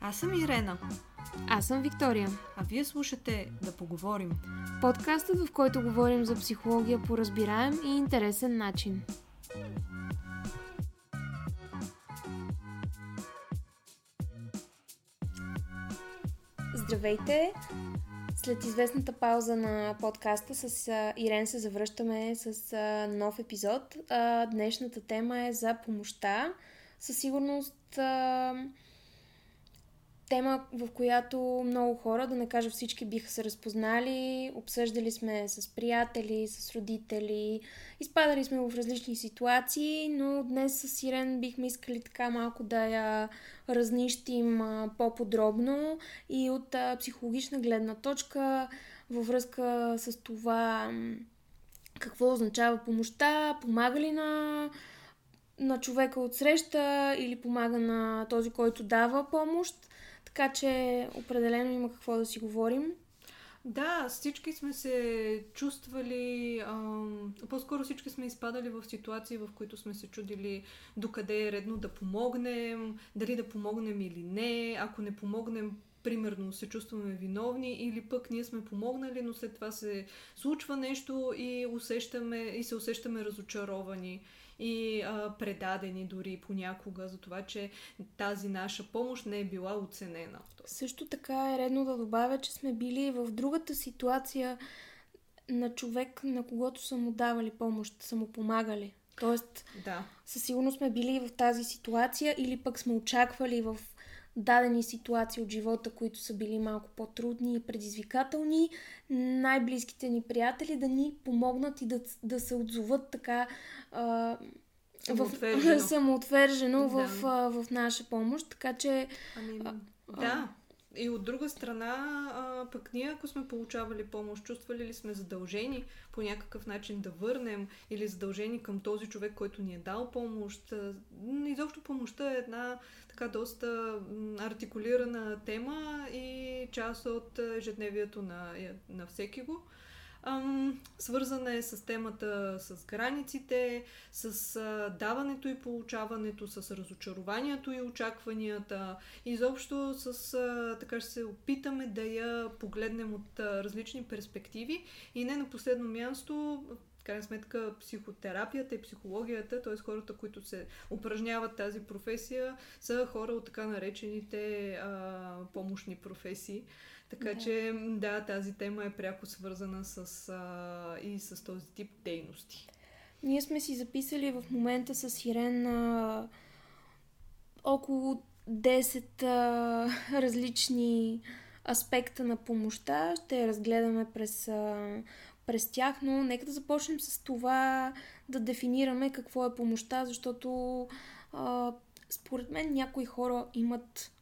Аз съм Ирена. Аз съм Виктория. А вие слушате Да поговорим. Подкастът, в който говорим за психология по разбираем и интересен начин. Здравейте! След известната пауза на подкаста с Ирен се завръщаме с нов епизод. Днешната тема е за помощта. Със сигурност тема, в която много хора, да не кажа всички, биха се разпознали. Обсъждали сме с приятели, с родители, изпадали сме в различни ситуации, но днес с Сирен бихме искали така малко да я разнищим по-подробно и от психологична гледна точка във връзка с това какво означава помощта, помага ли на на човека от среща или помага на този, който дава помощ. Така че определено има какво да си говорим. Да, всички сме се чувствали, а, по-скоро всички сме изпадали в ситуации, в които сме се чудили докъде е редно да помогнем, дали да помогнем или не. Ако не помогнем, примерно се чувстваме виновни или пък ние сме помогнали, но след това се случва нещо и, усещаме, и се усещаме разочаровани и а, предадени дори понякога за това, че тази наша помощ не е била оценена. Също така е редно да добавя, че сме били в другата ситуация на човек, на когото са му давали помощ, са му помагали. Тоест, да. със сигурност сме били в тази ситуация или пък сме очаквали в дадени ситуации от живота, които са били малко по-трудни и предизвикателни, най-близките ни приятели да ни помогнат и да, да се отзоват така а, самоотвержено, в, самоотвержено да. в, в, в наша помощ. Така че. Ами, а, да. И от друга страна, пък ние, ако сме получавали помощ, чувствали ли сме задължени по някакъв начин да върнем или задължени към този човек, който ни е дал помощ. Изобщо помощта е една така доста артикулирана тема и част от ежедневието на, на всеки го. Ам, свързана е с темата с границите, с а, даването и получаването, с разочарованието и очакванията. Изобщо с, а, така ще се опитаме да я погледнем от а, различни перспективи и не на последно място крайна сметка психотерапията и психологията, т.е. хората, които се упражняват тази професия, са хора от така наречените а, помощни професии. Така да. че, да, тази тема е пряко свързана с, а, и с този тип дейности. Ние сме си записали в момента с Ирен а, около 10 а, различни аспекта на помощта. Ще я разгледаме през, а, през тях, но нека да започнем с това да дефинираме какво е помощта, защото а, според мен някои хора имат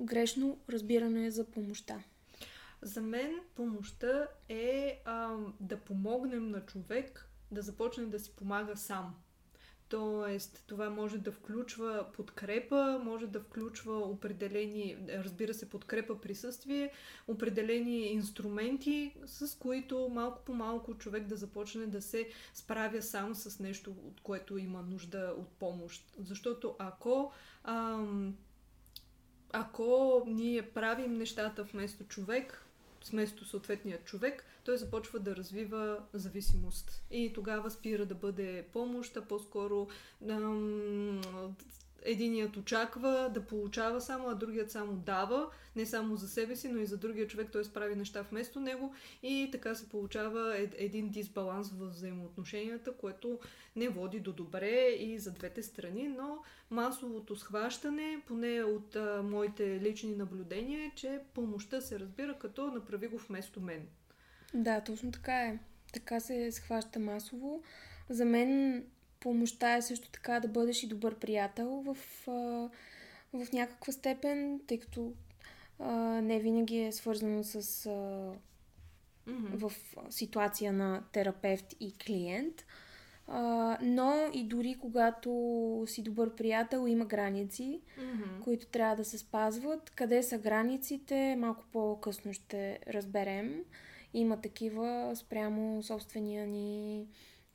грешно разбиране за помощта. За мен помощта е а, да помогнем на човек да започне да си помага сам. Тоест, това може да включва подкрепа, може да включва определени, разбира се, подкрепа, присъствие, определени инструменти, с които малко по малко човек да започне да се справя сам с нещо, от което има нужда от помощ. Защото ако ам, ако ние правим нещата вместо човек, вместо съответният човек, той започва да развива зависимост. И тогава спира да бъде помощ, а по-скоро ам, единият очаква да получава само, а другият само дава, не само за себе си, но и за другия човек, той справи неща вместо него и така се получава един дисбаланс в взаимоотношенията, което не води до добре и за двете страни, но масовото схващане, поне от а, моите лични наблюдения, е, че помощта се разбира като направи го вместо мен. Да, точно така е. Така се схваща масово. За мен помощта е също така да бъдеш и добър приятел в, в някаква степен, тъй като не винаги е свързано с mm-hmm. в ситуация на терапевт и клиент. А, но и дори когато си добър приятел, има граници, mm-hmm. които трябва да се спазват. Къде са границите, малко по-късно ще разберем. Има такива спрямо собствения ни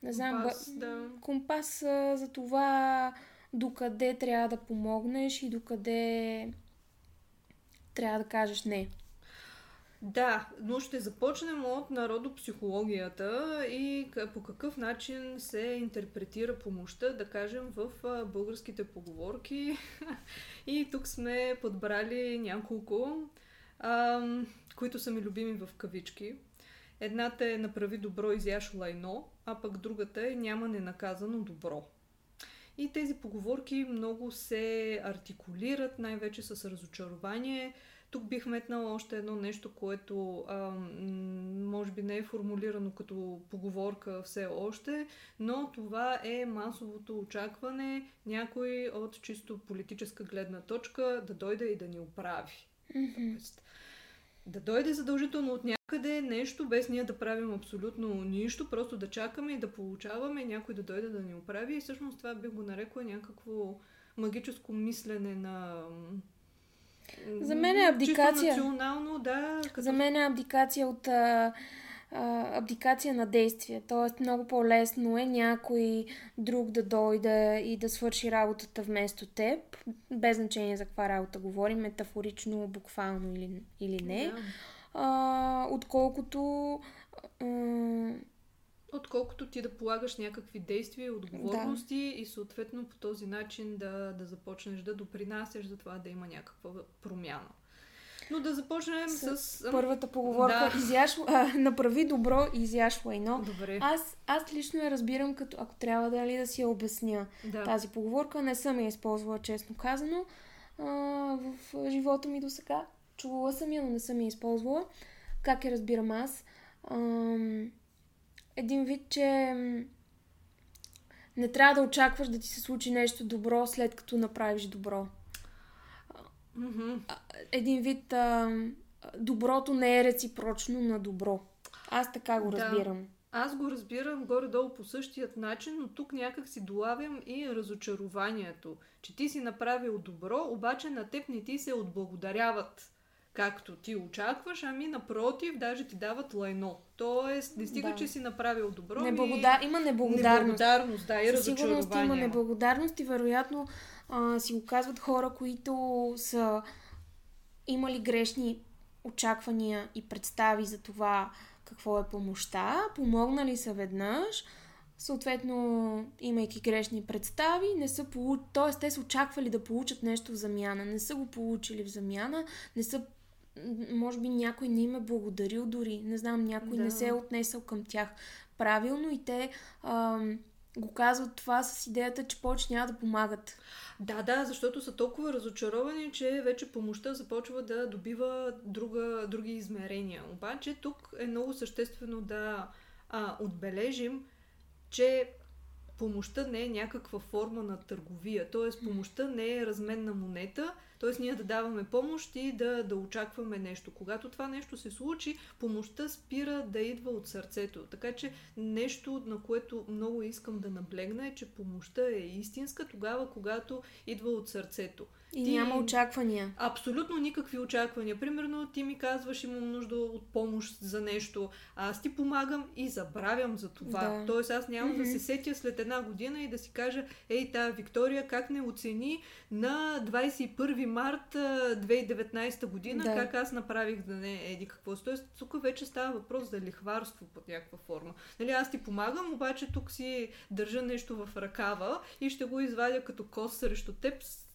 Не знам, Компас, ба... да. компас а, за това докъде трябва да помогнеш и докъде трябва да кажеш не. Да, но ще започнем от народопсихологията и по какъв начин се интерпретира помощта, да кажем, в българските поговорки. И тук сме подбрали няколко, които са ми любими в кавички. Едната е направи добро, изяш лайно, а пък другата е няма ненаказано добро. И тези поговорки много се артикулират, най-вече с разочарование. Тук бих метнала още едно нещо, което а, може би не е формулирано като поговорка все още, но това е масовото очакване някой от чисто политическа гледна точка да дойде и да ни оправи. Тоест, да дойде задължително от някъде нещо, без ние да правим абсолютно нищо, просто да чакаме и да получаваме някой да дойде да ни оправи. И всъщност това бих го нарекла някакво магическо мислене на... За мен е абдикация. Чисто национално, да. Като... За мен е абдикация от а, а, абдикация на действие. Тоест много по-лесно е някой друг да дойде и да свърши работата вместо теб, без значение за каква работа говорим, метафорично, буквално или, или не, Да. а, отколкото а, Отколкото ти да полагаш някакви действия, отговорности и съответно по този начин да, да започнеш да допринасяш за това да има някаква промяна. Но да започнем с... с първата поговорка Да. изяш, а, направи добро, изяш лайно. Добре. Аз, аз лично я разбирам като, ако трябва дали да си я обясня да. тази поговорка, не съм я използвала, честно казано, а, в живота ми до сега. Чувала съм я, но не съм я използвала. Как я разбирам аз? Ам, един вид, че не трябва да очакваш да ти се случи нещо добро, след като направиш добро. Мгм. Един вид, ам, доброто не е реципрочно на добро. Аз така го Да. разбирам. Аз го разбирам горе-долу по същият начин, но тук някак си долавям и разочарованието, че ти си направил добро, обаче на теб не ти се отблагодаряват както ти очакваш, ами напротив, даже ти дават лайно. Тоест, не стига, Да. че си направил добро, Неблагода... Има ми... неблагодарност. неблагодарност, да, и Със сигурност има разочарование. неблагодарност и вероятно а, си го казват хора, които са имали грешни очаквания и представи за това какво е помощта, помогнали са веднъж, съответно, имайки грешни представи, не са получ... т.е. те са очаквали да получат нещо в замяна, не са го получили в замяна, не са може би някой не им е благодарил дори, не знам, някой Да. не се е отнесъл към тях правилно и те ам, го казват това с идеята, че повече няма да помагат. Да, да, защото са толкова разочаровани, че вече помощта започва да добива друга, други измерения. Обаче тук е много съществено да а, отбележим, че помощта не е някаква форма на търговия. Т.е. помощта не е разменна монета, т.е. ние да даваме помощ и да, да очакваме нещо. Когато това нещо се случи, помощта спира да идва от сърцето. Така че нещо, на което много искам да наблегна е, че помощта е истинска тогава, когато идва от сърцето. И Ти- няма очаквания. Абсолютно никакви очаквания. Примерно, ти ми казваш, имам нужда от помощ за нещо. А аз ти помагам и забравям за това. Да. Тоест, аз няма да Мгм. се сетя след една година и да си кажа, ей, тая Виктория как не оцени на 21 март а, 2019 година, Да. как аз направих да не еди какво. Тоест, тук вече става въпрос за лихварство под някаква форма. Нали, аз ти помагам, обаче тук си държа нещо в ръкава и ще го извадя като кост срещу теб,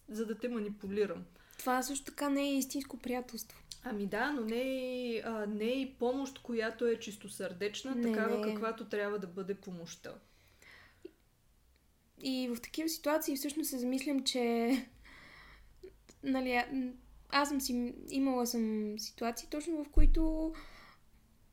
за да те манипулирам. Това също така не е истинско приятелство. Ами да, но не е, а, не е и помощ, която е чистосърдечна, Не, такава не е. каквато трябва да бъде помощта. И в такива ситуации всъщност се замислям, че нали, аз съм си имала съм ситуации точно в които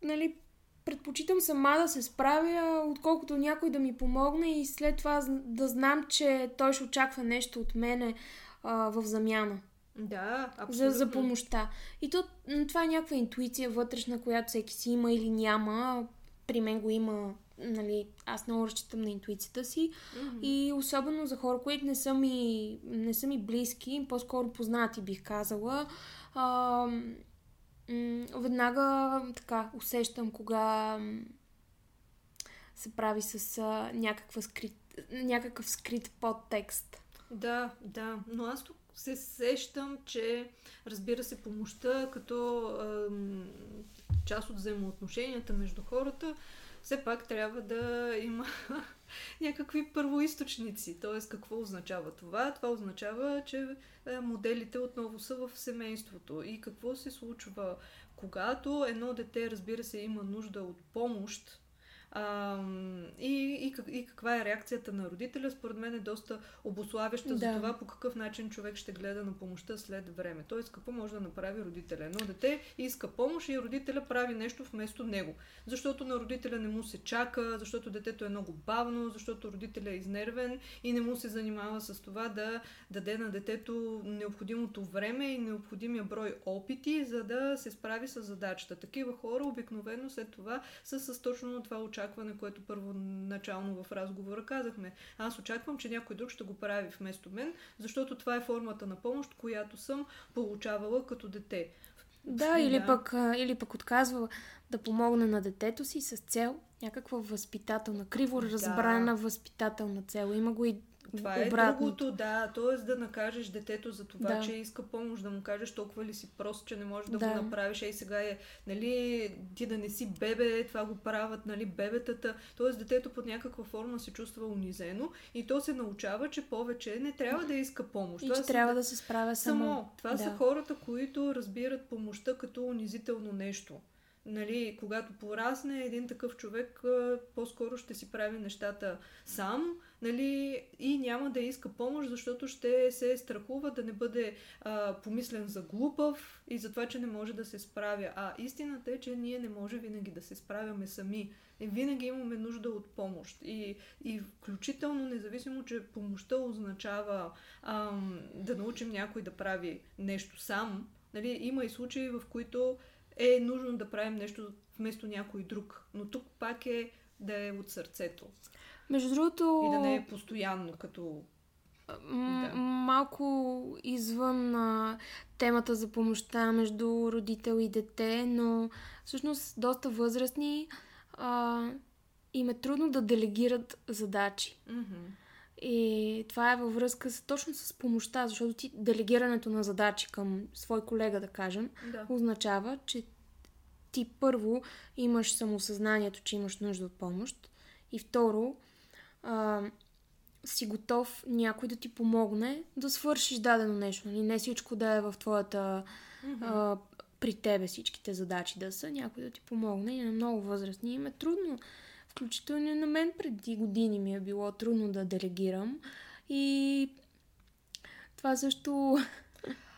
нали, предпочитам сама да се справя, отколкото някой да ми помогне и след това да знам, че той ще очаква нещо от мене а, в замяна. Да, за, абсолютно. за помощта. И то, това е някаква интуиция вътрешна, която всеки си има или няма. При мен го има, нали, аз много разчитам на интуицията си. Мгм. И особено за хора, които не са ми, не са ми близки, по-скоро познати бих казала, а, веднага така усещам кога се прави с а, някаква скрит, някакъв скрит подтекст. Да, да, но аз тук се сещам, че разбира се помощта като ем, част от взаимоотношенията между хората, все пак трябва да има някакви първоисточници. Т.е. какво означава това? Това означава, че моделите отново са в семейството. И какво се случва, когато едно дете, разбира се, има нужда от помощ, а, и, и, и каква е реакцията на родителя, според мен е доста обославяща да. за това по какъв начин човек ще гледа на помощта след време. Тоест, какво може да направи родителя. Едно дете иска помощ и родителя прави нещо вместо него. Защото на родителя не му се чака, защото детето е много бавно, защото родителя е изнервен и не му се занимава с това да даде на детето необходимото време и необходимия брой опити, за да се справи с задачата. Такива хора обикновено след това са с точно това очакване очакване, което първоначално в разговора казахме. Аз очаквам, че някой друг ще го прави вместо мен, защото това е формата на помощ, която съм получавала като дете. Да, или, да. Пък, или пък отказва да помогне на детето си с цел някаква възпитателна, криво разбрана да. възпитателна цел. Има го и това е другото, да. Т.е. да накажеш детето за това, да. че иска помощ, да му кажеш толкова ли си прост, че не можеш да, да. го направиш. Ей, сега е, нали, ти да не си бебе, това го правят, нали, бебетата. Т.е. детето под някаква форма се чувства унизено и то се научава, че повече не трябва да иска помощ. И това че са, трябва да се справя само. само. Това да. са хората, които разбират помощта като унизително нещо нали, когато порасне един такъв човек, по-скоро ще си прави нещата сам, нали, и няма да иска помощ, защото ще се страхува да не бъде а, помислен за глупав и за това, че не може да се справя. А истината е, че ние не може винаги да се справяме сами. И винаги имаме нужда от помощ. И, и включително, независимо, че помощта означава ам, да научим някой да прави нещо сам, нали, има и случаи, в които е нужно да правим нещо вместо някой друг. Но тук пак е да е от сърцето. Между другото... И да не е постоянно, като... М- да. Малко извън а, темата за помощта между родител и дете, но всъщност доста възрастни а, им е трудно да делегират задачи. Mm-hmm. И това е във връзка с, точно с помощта, защото ти делегирането на задачи към свой колега, да кажем, да. означава, че ти първо имаш самосъзнанието, че имаш нужда от помощ и второ а, си готов някой да ти помогне да свършиш дадено нещо. Нали? Не всичко да е в твоята mm-hmm. а, при тебе всичките задачи да са, някой да ти помогне и на много възрастни им е трудно Включително и на мен преди години ми е било трудно да делегирам. И това също...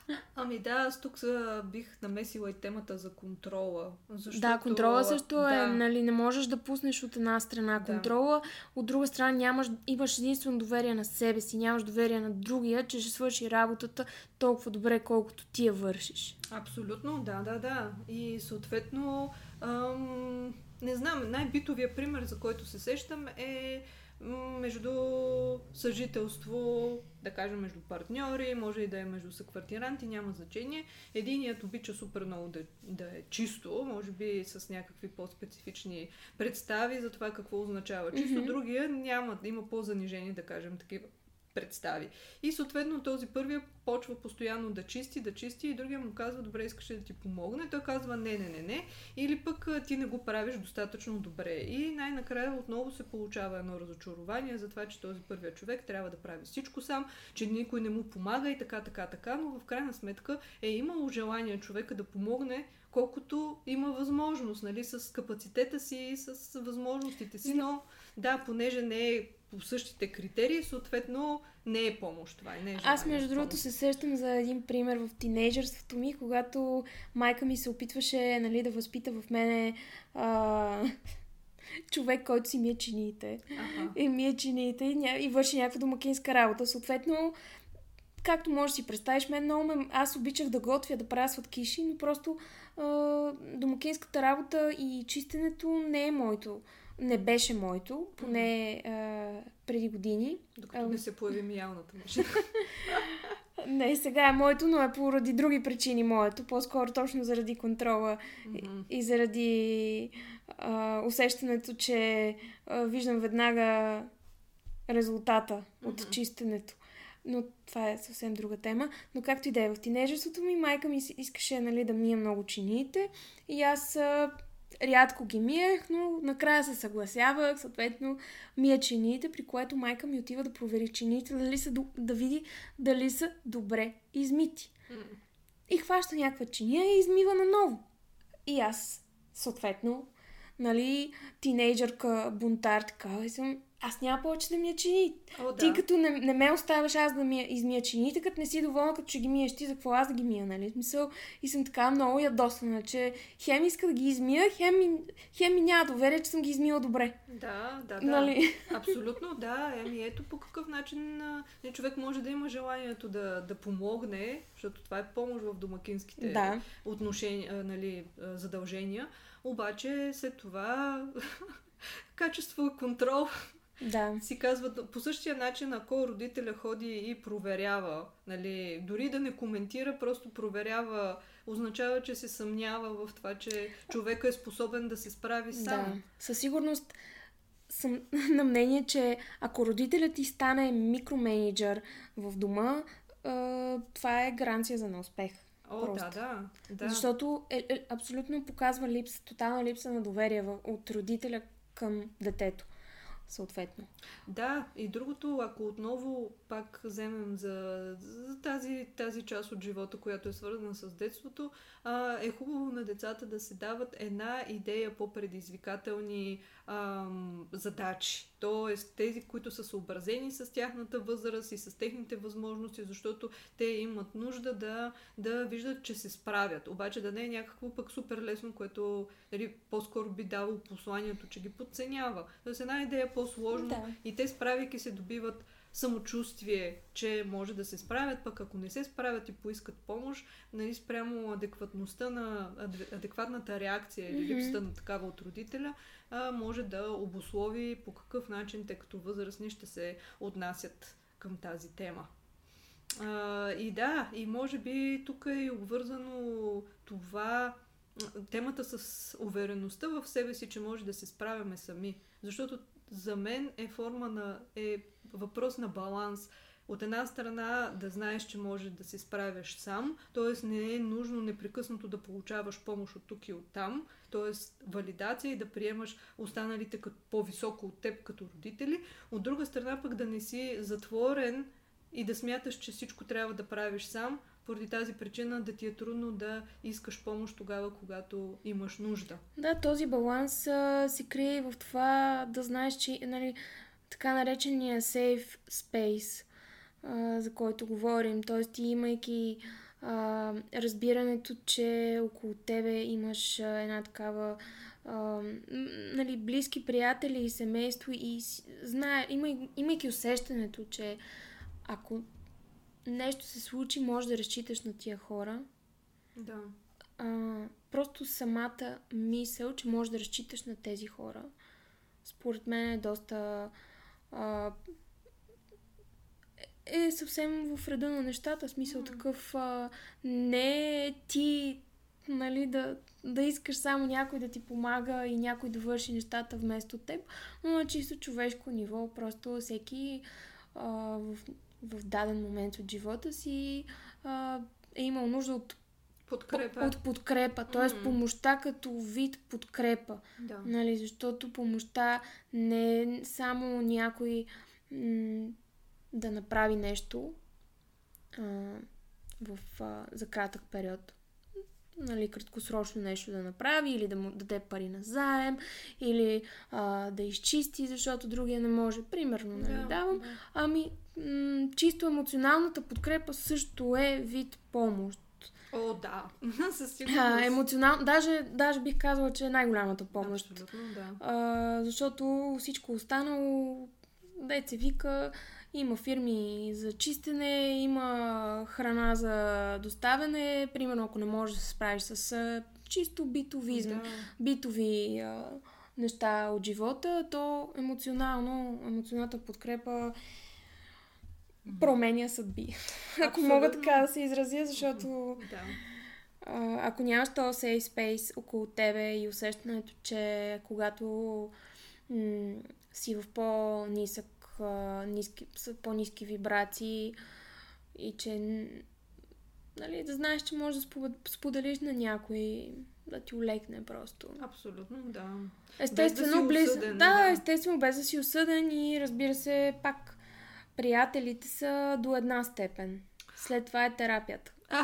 Ами да, аз тук бих намесила и темата за контрола. Защото... Да, контрола също е, да. е, нали, не можеш да пуснеш от една страна контрола, да. от друга страна нямаш, имаш единствено доверие на себе си, нямаш доверие на другия, че ще свърши работата толкова добре, колкото ти я вършиш. Абсолютно, да, да, да. И съответно ам, не знам, най-битовия пример, за който се сещам е между съжителство, да кажем между партньори, може и да е между съквартиранти, няма значение. Единият обича супер много да, да е чисто, може би с някакви по-специфични представи за това какво означава чисто. Mm-hmm. Другия няма, има по-занижени, да кажем, такива представи. И съответно този първия почва постоянно да чисти, да чисти и другия му казва, добре, искаш да ти помогне. Той казва, не, не, не, не. Или пък ти не го правиш достатъчно добре. И най-накрая отново се получава едно разочарование за това, че този първия човек трябва да прави всичко сам, че никой не му помага и така, така, така. Но в крайна сметка е имало желание човека да помогне, колкото има възможност, нали, с капацитета си и с възможностите си, но да, понеже не е по същите критерии, съответно не е помощ това. Не е Аз между другото се сещам за един пример в тинейджърството ми, когато майка ми се опитваше нали, да възпита в мене а, човек, който си мие чиниите. Ага. И мие чиниите и, ня... и върши някаква домакинска работа. Съответно, както можеш да си представиш, мен много ме... Аз обичах да готвя, да правя сладкиши, но просто а, домакинската работа и чистенето не е моето не беше моето, поне а, преди години. Докато не се появи миялната машина. не, сега е моето, но е поради други причини моето. По-скоро точно заради контрола mm-hmm. и, и заради а, усещането, че а, виждам веднага резултата mm-hmm. от чистенето. Но това е съвсем друга тема. Но както и да е, в тинежеството ми майка ми искаше нали, да мия много чиниите и аз а, рядко ги миех, но накрая се съгласявах, съответно мия чиниите, при което майка ми отива да провери чиниите, дали са, да види дали са добре измити. Mm. И хваща някаква чиния и измива наново. И аз, съответно, нали, тинейджърка, бунтар, така, и съм, аз няма повече да мия чини. О, да. Ти като не, не ме оставаш аз да ми измия чините, като не си доволна, като ще ги миеш ти, за какво аз да ги мия, нали? Смисъл, и съм така много ядосана, че хем иска да ги измия, хем ми, хем ми няма доверие, че съм ги измила добре. Да, да, да. Нали? Абсолютно, да. Еми ето по какъв начин не, човек може да има желанието да, да помогне, защото това е помощ в домакинските да. отношения, нали, задължения. Обаче след това качество и контрол да. си казват по същия начин, ако родителя ходи и проверява, нали, дори да не коментира, просто проверява, означава, че се съмнява в това, че човека е способен да се справи сам. Да. Със сигурност съм на мнение, че ако родителят ти стане микроменеджер в дома, това е гаранция за неуспех. О, Просто. да, да, да. Защото е, е, абсолютно показва липса, тотална липса на доверие в, от родителя към детето съответно. Да, и другото, ако отново пак вземем за, за тази, тази част от живота, която е свързана с детството, а, е хубаво на децата да се дават една идея по-предизвикателни ам, задачи. Тоест тези, които са съобразени с тяхната възраст и с техните възможности, защото те имат нужда да, да виждат, че се справят. Обаче да не е някакво пък супер лесно, което дали, по-скоро би дало посланието, че ги подценява. Тоест една идея по-сложно да. и те справяйки се добиват самочувствие, че може да се справят, пък ако не се справят и поискат помощ, нали, спрямо адекватността на адекватната реакция или липсата на такава от родителя, а, може да обослови по какъв начин, тъй като възрастни ще се отнасят към тази тема. А, и да, и може би тук е обвързано това, темата с увереността в себе си, че може да се справяме сами. Защото за мен е форма на. е въпрос на баланс. От една страна да знаеш, че може да се справяш сам, т.е. не е нужно непрекъснато да получаваш помощ от тук и от там, т.е. валидация и да приемаш останалите като по-високо от теб като родители. От друга страна пък да не си затворен и да смяташ, че всичко трябва да правиш сам, поради тази причина да ти е трудно да искаш помощ тогава, когато имаш нужда. Да, този баланс а, се крие в това да знаеш, че нали, така наречения safe space, а, за който говорим, т.е. ти имайки а, разбирането, че около тебе имаш една такава а, нали, близки приятели и семейство и знае, имай, имайки усещането, че ако нещо се случи, може да разчиташ на тия хора. Да. А, просто самата мисъл, че може да разчиташ на тези хора, според мен е доста. А, е съвсем в реда на нещата. Смисъл mm. такъв. А, не ти нали, да, да искаш само някой да ти помага и някой да върши нещата вместо теб, но на чисто човешко ниво просто всеки а, в в даден момент от живота си а, е имал нужда от подкрепа. От подкрепа, т.е. Mm. помощта като вид подкрепа. Да. Нали, защото помощта не е само някой м- да направи нещо а, в, а, за кратък период нали, краткосрочно нещо да направи, или да му даде пари на заем, или а, да изчисти, защото другия не може. Примерно, нали, да, давам. Да. Ами, м- чисто емоционалната подкрепа също е вид помощ. О, да. Със сигурност. А, емоционал... даже, даже бих казала, че е най-голямата помощ. Абсолютно, да. А, защото всичко останало, деца вика, има фирми за чистене, има храна за доставяне. Примерно, ако не можеш да се справиш с чисто битови, да. битови а, неща от живота, то емоционално, емоционалната подкрепа променя съдби. Ако мога така да се изразя, защото да. ако нямаш този safe space около тебе и усещането, че когато м- си в по-нисък, ниски, по-низки вибрации и че нали, да знаеш, че можеш да споделиш на някой да ти олекне просто. Абсолютно, да. Естествено, без да, осъден, да, да, естествено, без да си осъден и разбира се, пак приятелите са до една степен. След това е терапията. А,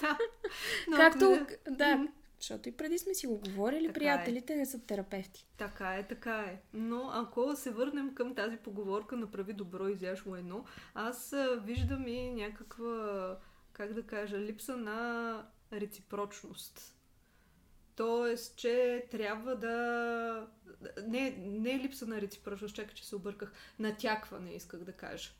да. Но, Както, да, да защото и преди сме си го говорили, така е. приятелите е. не са терапевти. Така е, така е. Но ако се върнем към тази поговорка направи добро, изяшло едно, аз виждам и някаква, как да кажа, липса на реципрочност. Тоест, че трябва да... Не, не е липса на реципрочност, чакай, че се обърках. Натякване, исках да кажа.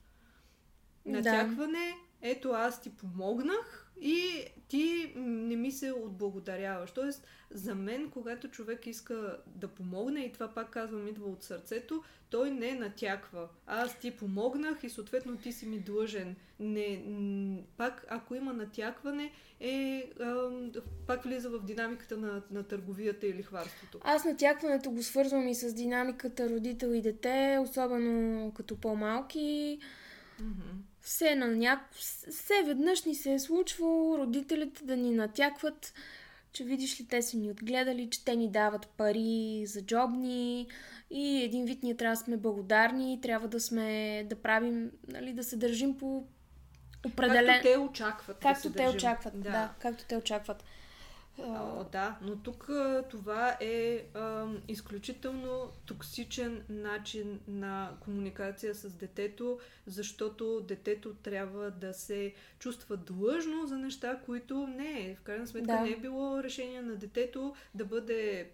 Натякване, да. ето аз ти помогнах, и ти не ми се отблагодаряваш. Тоест, за мен, когато човек иска да помогне, и това пак казвам, идва от сърцето, той не натяква. Аз ти помогнах и съответно ти си ми длъжен. Не, пак, ако има натякване, е, а, пак влиза в динамиката на, на търговията или хварството. Аз натякването го свързвам и с динамиката родител и дете, особено като по-малки. Mm-hmm все, на ня... все веднъж ни се е случвало родителите да ни натякват, че видиш ли те са ни отгледали, че те ни дават пари за джобни и един вид ние трябва да сме благодарни, трябва да сме, да правим, нали, да се държим по определен... Както те очакват. Както да те очакват, да. да. Както те очакват. О, да, но тук това е а, изключително токсичен начин на комуникация с детето, защото детето трябва да се чувства длъжно за неща, които не е. В крайна сметка да. не е било решение на детето да бъде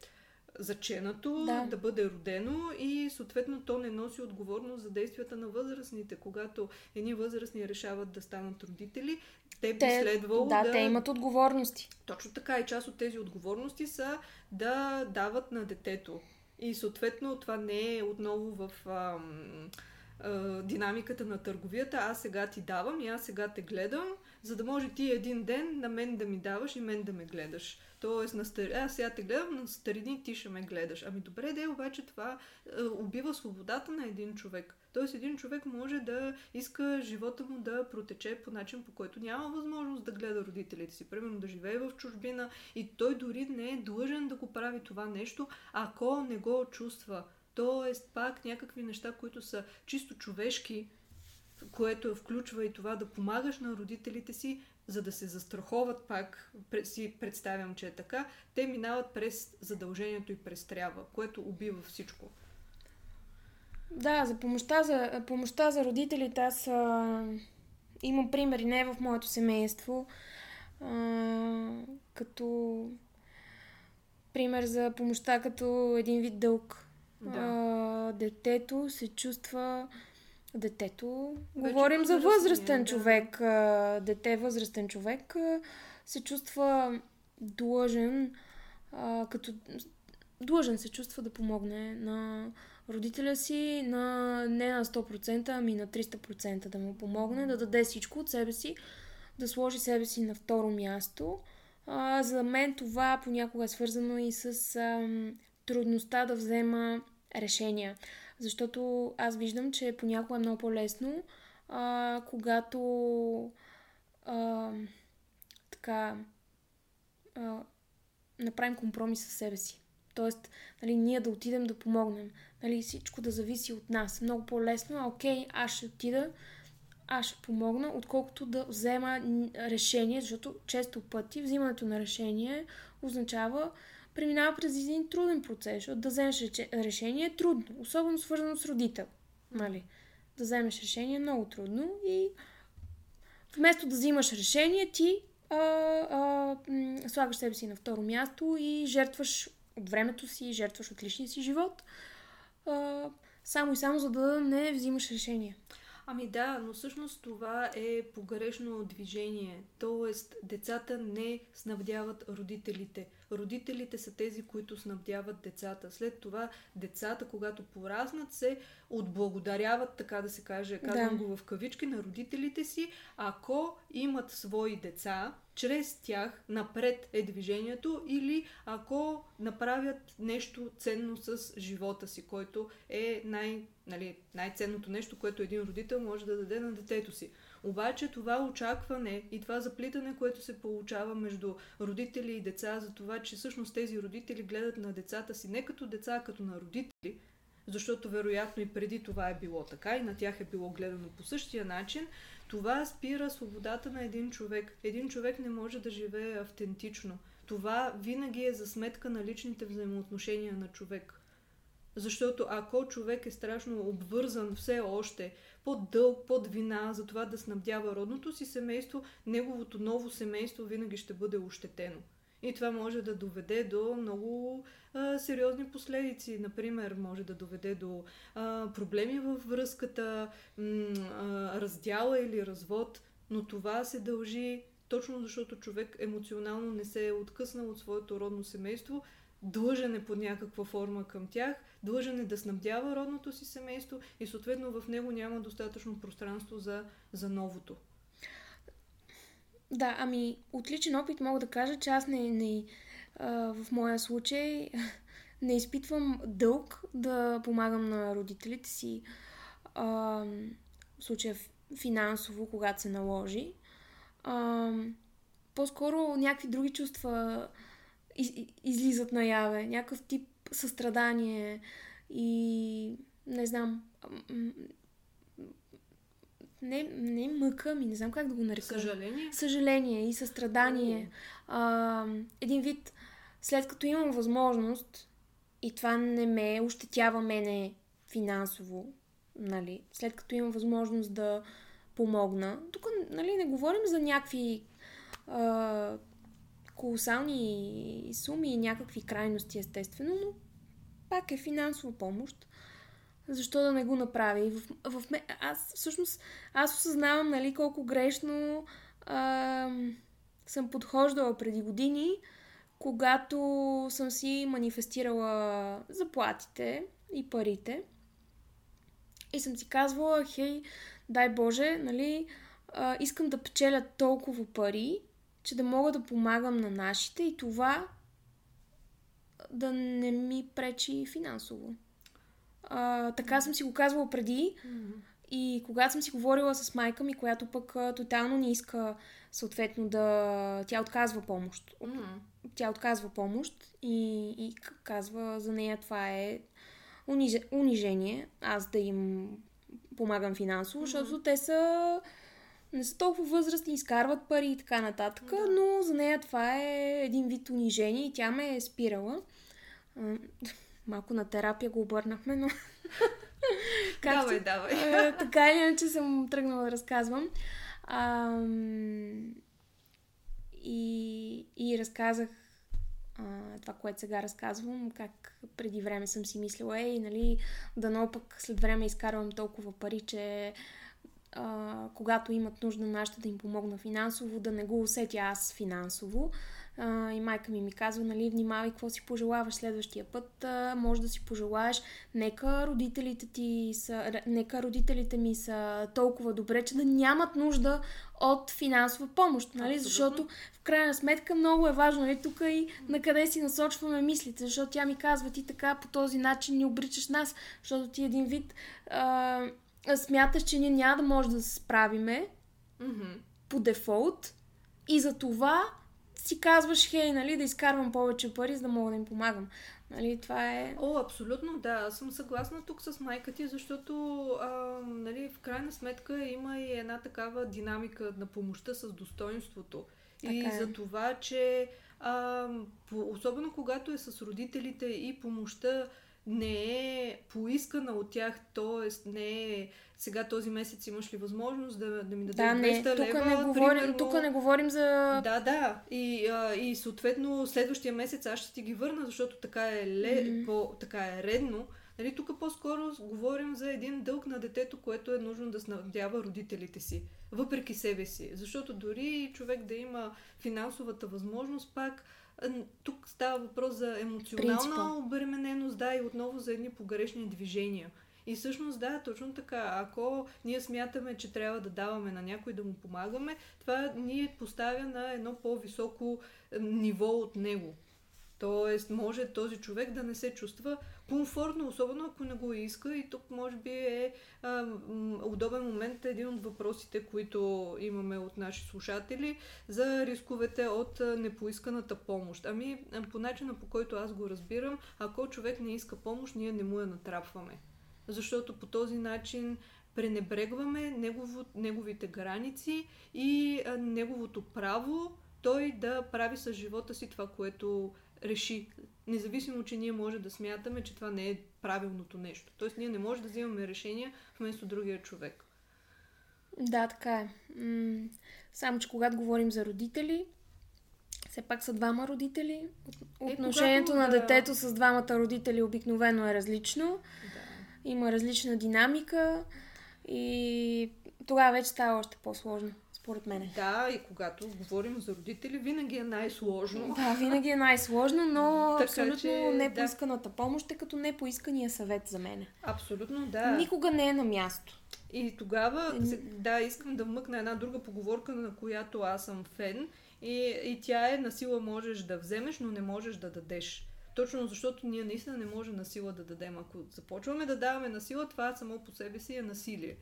заченато, да. да бъде родено и съответно то не носи отговорност за действията на възрастните. Когато едни възрастни решават да станат родители, те би те, следвало да... Да, те имат отговорности. Точно така и част от тези отговорности са да дават на детето. И съответно това не е отново в ам, динамиката на търговията. Аз сега ти давам и аз сега те гледам, за да може ти един ден на мен да ми даваш и мен да ме гледаш. Тоест, на стар... аз сега те гледам, на старини ти ще ме гледаш. Ами добре, де, обаче това е, убива свободата на един човек. Тоест, един човек може да иска живота му да протече по начин, по който няма възможност да гледа родителите си. Примерно да живее в чужбина и той дори не е длъжен да го прави това нещо, ако не го чувства. Тоест, пак някакви неща, които са чисто човешки, което включва и това да помагаш на родителите си, за да се застраховат пак, си представям, че е така, те минават през задължението и през трябва, което убива всичко. Да, за помощта за, помощта за родителите аз а, имам примери не в моето семейство, а, като пример за помощта като един вид дълг. Да. А, детето се чувства детето. Вече Говорим за възрастен да. човек. Дете, възрастен човек се чувства длъжен, като длъжен се чувства да помогне на родителя си на не на 100%, ами на 300% да му помогне, да даде всичко от себе си, да сложи себе си на второ място. А, за мен това понякога е свързано и с а, трудността да взема решения. Защото аз виждам, че понякога е много по-лесно, а, когато а, така а, направим компромис с себе си. Тоест, нали, ние да отидем да помогнем. Нали, всичко да зависи от нас. Много по-лесно. А, окей, аз ще отида, аз ще помогна, отколкото да взема решение, защото често пъти взимането на решение означава преминава през един труден процес, защото да вземеш решение е трудно, особено свързано с родител. Нали? Да вземеш решение е много трудно и вместо да взимаш решение, ти а, а, слагаш себе си на второ място и жертваш от времето си, жертваш от личния си живот, а, само и само за да не взимаш решение. Ами да, но всъщност това е погрешно движение. Тоест, децата не снабдяват родителите. родителите са тези, които снабдяват децата. След това децата, когато пораснат, се отблагодаряват, така да се каже, казвам да. го в кавички, на родителите си, ако имат свои деца, чрез тях напред е движението или ако направят нещо ценно с живота си, който е най, нали, най-ценното нещо, което един родител може да даде на детето си. Обаче това очакване и това заплитане, което се получава между родители и деца, за това, че всъщност тези родители гледат на децата си не като деца, а като на родители, защото вероятно и преди това е било така и на тях е било гледано по същия начин, това спира свободата на един човек. Един човек не може да живее автентично. Това винаги е за сметка на личните взаимоотношения на човек. Защото ако човек е страшно обвързан все още под дълг, под вина за това да снабдява родното си семейство, неговото ново семейство винаги ще бъде ощетено. И това може да доведе до много а, сериозни последици. Например, може да доведе до а, проблеми във връзката, м- а, раздяла или развод, но това се дължи точно защото човек емоционално не се е откъснал от своето родно семейство, длъжен е под някаква форма към тях, длъжен е да снабдява родното си семейство и съответно в него няма достатъчно пространство за, за новото. Да, ами от личен опит мога да кажа, че аз не, не а, в моя случай не изпитвам дълг да помагам на родителите си. А, в случая финансово, когато се наложи. А, по-скоро някакви други чувства из, излизат наяве. Някакъв тип състрадание и не знам, не, не мъка ми, не знам как да го нарека. Съжаление? Съжаление и състрадание. А, един вид, след като имам възможност и това не ме ощетява мене финансово, нали, след като имам възможност да помогна, тук нали, не говорим за някакви а, колосални суми и някакви крайности, естествено, но пак е финансова помощ защо да не го направи? В, в, аз всъщност, аз осъзнавам, нали, колко грешно а, съм подхождала преди години, когато съм си манифестирала заплатите и парите. И съм си казвала, хей, дай Боже, нали, а, искам да печеля толкова пари, че да мога да помагам на нашите и това да не ми пречи финансово. А, така съм си го казвала преди. Mm-hmm. И когато съм си говорила с майка ми, която пък а, тотално не иска, съответно, да. Тя отказва помощ. Mm-hmm. Тя отказва помощ и, и казва за нея това е униж... унижение, аз да им помагам финансово, mm-hmm. защото те са не са толкова възрастни, изкарват пари и така нататък, да. но за нея това е един вид унижение и тя ме е спирала. Малко на терапия го обърнахме, но... как давай, давай. А, така или иначе съм тръгнала да разказвам. И, и разказах а, това, което сега разказвам, как преди време съм си мислила, ей, нали, дано пък след време изкарвам толкова пари, че а, когато имат нужда нашите да им помогна финансово, да не го усетя аз финансово. А, и майка ми ми казва, нали, внимавай какво си пожелаваш следващия път. А, може да си пожелаеш, нека родителите ти са, нека родителите ми са толкова добре, че да нямат нужда от финансова помощ, нали? Абсолютно. Защото в крайна сметка много е важно, нали, тук и на къде си насочваме мислите, защото тя ми казва, ти така по този начин ни обричаш нас, защото ти един вид а, смяташ, че ние няма да може да се справиме mm-hmm. по дефолт и за това си казваш, хей, нали, да изкарвам повече пари, за да мога да им помагам. Нали, това е... О, абсолютно, да. Аз съм съгласна тук с майка ти, защото а, нали, в крайна сметка има и една такава динамика на помощта с достоинството. Така и е. за това, че а, особено когато е с родителите и помощта не е поискана от тях, т.е. не е сега този месец имаш ли възможност да, да ми дадеш да, 200 не, тук лева? Не говорим, примерно... Тук не говорим за... Да, да. И, а, и съответно следващия месец аз ще ти ги върна, защото така е, ле... mm-hmm. по... така е редно. Нали, тук по-скоро говорим за един дълг на детето, което е нужно да снабдява родителите си, въпреки себе си. Защото дори човек да има финансовата възможност, пак тук става въпрос за емоционална Принципа. обремененост, да, и отново за едни погрешни движения. И всъщност, да, точно така. Ако ние смятаме, че трябва да даваме на някой да му помагаме, това ни поставя на едно по-високо ниво от него. Тоест, може този човек да не се чувства комфортно, особено ако не го иска. И тук, може би, е а, удобен момент един от въпросите, които имаме от наши слушатели за рисковете от непоисканата помощ. Ами, по начина по който аз го разбирам, ако човек не иска помощ, ние не му я натрапваме. Защото по този начин пренебрегваме негово, неговите граници и а, неговото право той да прави с живота си това, което реши. Независимо, че ние може да смятаме, че това не е правилното нещо. Тоест, ние не може да взимаме решения вместо другия човек. Да, така е. М- само, че когато говорим за родители, все пак са двама родители. Е, Отношението е, на да... детето с двамата родители обикновено е различно. Да. Има различна динамика и тогава вече става още по-сложно според мен. Да, и когато говорим за родители, винаги е най-сложно. Да, винаги е най-сложно, но така, абсолютно че, непоисканата да. помощ е като непоискания съвет за мен. Абсолютно, да. Никога не е на място. И тогава, да, искам да мъкна една друга поговорка, на която аз съм фен. И, и тя е на сила можеш да вземеш, но не можеш да дадеш. Точно защото ние наистина не можем на сила да дадем. Ако започваме да даваме на сила, това само по себе си е насилие.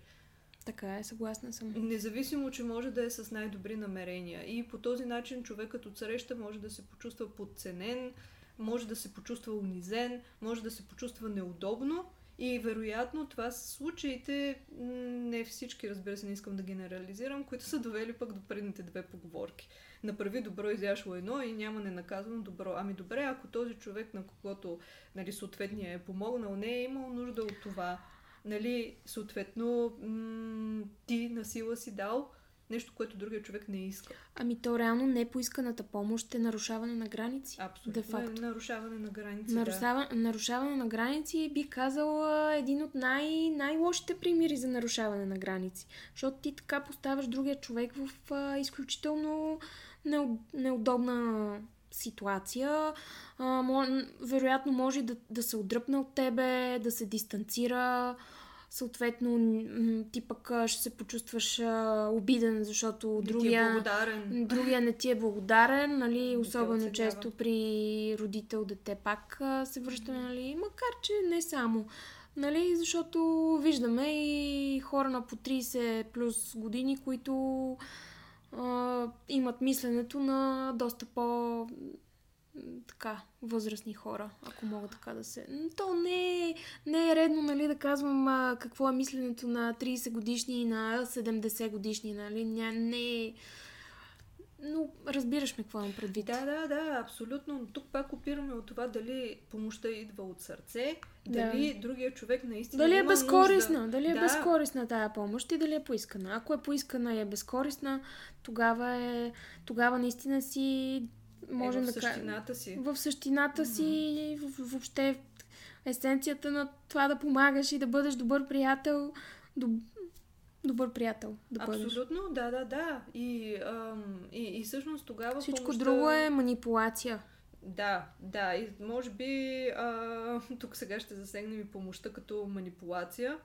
Така е, съгласна съм. Независимо, че може да е с най-добри намерения. И по този начин човекът от среща може да се почувства подценен, може да се почувства унизен, може да се почувства неудобно. И вероятно това са случаите, не всички, разбира се, не искам да генерализирам, които са довели пък до предните две поговорки. Направи добро, изяшло едно и няма ненаказано добро. Ами добре, ако този човек, на когото нали, съответния е помогнал, не е имал нужда от това, нали, съответно, м- ти на сила си дал нещо, което другия човек не иска. Ами то реално не поисканата помощ е нарушаване на граници. Абсолютно. Де факто. нарушаване на граници. Нарушава, да. Нарушаване на граници би казала един от най- най-лошите примери за нарушаване на граници. Защото ти така поставяш другия човек в а, изключително неудобна ситуация. А, вероятно може да, да се отдръпне от тебе, да се дистанцира. Съответно, ти пък ще се почувстваш а, обиден, защото не другия, ти е другия не ти е благодарен, нали, особено често при родител дете пак а, се връщаме, нали, макар че не само. Нали, защото виждаме и хора на по 30 плюс години, които имат мисленето на доста по така, възрастни хора, ако мога така да се... То не е, не е редно, нали, да казвам а, какво е мисленето на 30 годишни и на 70 годишни, нали, не, не е... Но разбираш ме какво имам предвид. Да, да, да, абсолютно. Тук пак опираме от това дали помощта идва от сърце, дали да. другия човек наистина. Дали е безкорисна, нужда. дали е да. безкорисна тая помощ и дали е поискана. Ако е поискана и е безкорисна, тогава е. Тогава наистина си можем е в същината си. В същината mm-hmm. си, в, въобще есенцията на това да помагаш и да бъдеш добър приятел, доб... добър приятел да бъдеш. Абсолютно, да, да, да. И, ам, и, и всъщност тогава Всичко помощта... друго е манипулация. Да, да. И може би а, тук сега ще засегнем и помощта като манипулация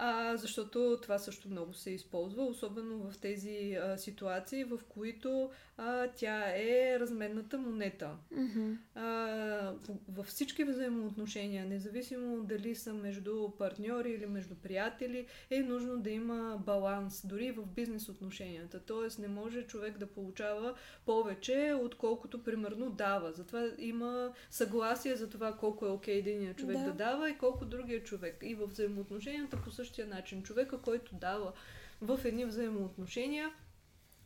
а, защото това също много се използва, особено в тези а, ситуации, в които а, тя е разменната монета. Mm-hmm. А, във всички взаимоотношения, независимо дали са между партньори или между приятели, е нужно да има баланс, дори в бизнес отношенията. Тоест не може човек да получава повече, отколкото примерно дава. Затова има съгласие за това колко е окей okay единия човек да. да дава и колко другия човек. И в взаимоотношенията по същия начин. Човека, който дава в едни взаимоотношения,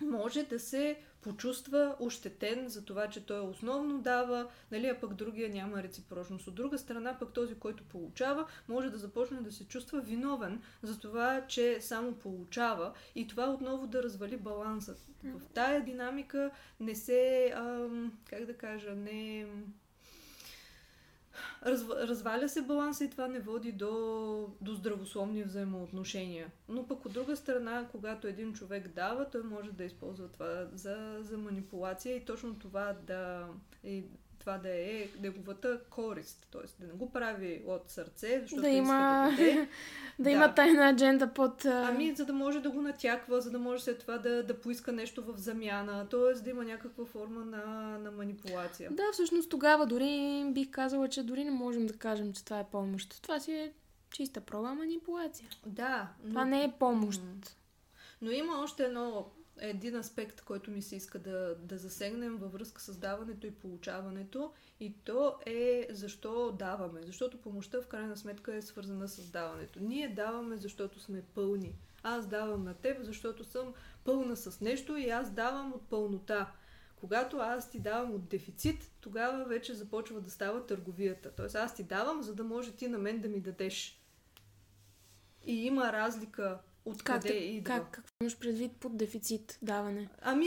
може да се почувства ощетен за това, че той основно дава, нали, а пък другия няма реципрочност. От друга страна, пък този, който получава, може да започне да се чувства виновен за това, че само получава и това отново да развали балансът. В тая динамика не се, ам, как да кажа, не Раз, разваля се баланса и това не води до, до здравословни взаимоотношения. Но пък от друга страна, когато един човек дава, той може да използва това за, за манипулация и точно това да, и това да е неговата корист. Тоест да не го прави от сърце, защото да има, иска да, даде. да, да има тайна адженда под... Ами, за да може да го натяква, за да може след това да, да поиска нещо в замяна, т.е. да има някаква форма на, на манипулация. Да, всъщност тогава дори бих казала, че дори не можем да кажем, че това е помощ. Това си е чиста проба манипулация. Да. Но... Това не е помощ. Но има още едно един аспект, който ми се иска да, да засегнем във връзка с даването и получаването. И то е защо даваме. Защото помощта в крайна сметка е свързана с даването. Ние даваме, защото сме пълни. Аз давам на теб, защото съм пълна с нещо и аз давам от пълнота. Когато аз ти давам от дефицит, тогава вече започва да става търговията. Тоест аз ти давам, за да може ти на мен да ми дадеш. И има разлика Откъде как, идва? Как, какво имаш предвид под дефицит даване? Ами,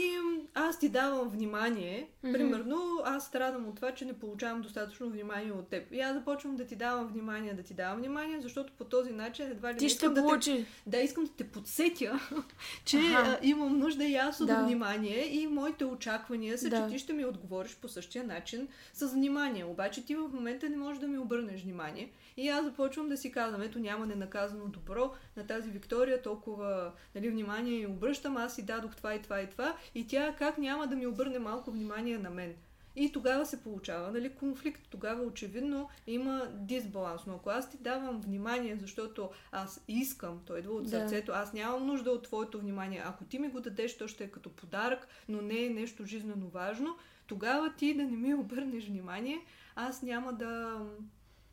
аз ти давам внимание. Mm-hmm. Примерно, аз страдам от това, че не получавам достатъчно внимание от теб. И аз започвам да ти давам внимание, да ти давам внимание, защото по този начин едва ли ти ще да получи. Те, да, искам да те подсетя, че а, имам нужда и аз от да. внимание и моите очаквания са, да. че ти ще ми отговориш по същия начин с внимание. Обаче ти в момента не можеш да ми обърнеш внимание. И аз започвам да си казвам, ето няма ненаказано добро на тази Виктория, толкова нали, внимание и обръщам, аз си дадох това и това и това, и тя как няма да ми обърне малко внимание на мен. И тогава се получава нали, конфликт. Тогава очевидно има дисбаланс. Но ако аз ти давам внимание, защото аз искам, той идва от сърцето, аз нямам нужда от твоето внимание. Ако ти ми го дадеш, то ще е като подарък, но не е нещо жизненно важно, тогава ти да не ми обърнеш внимание, аз няма да,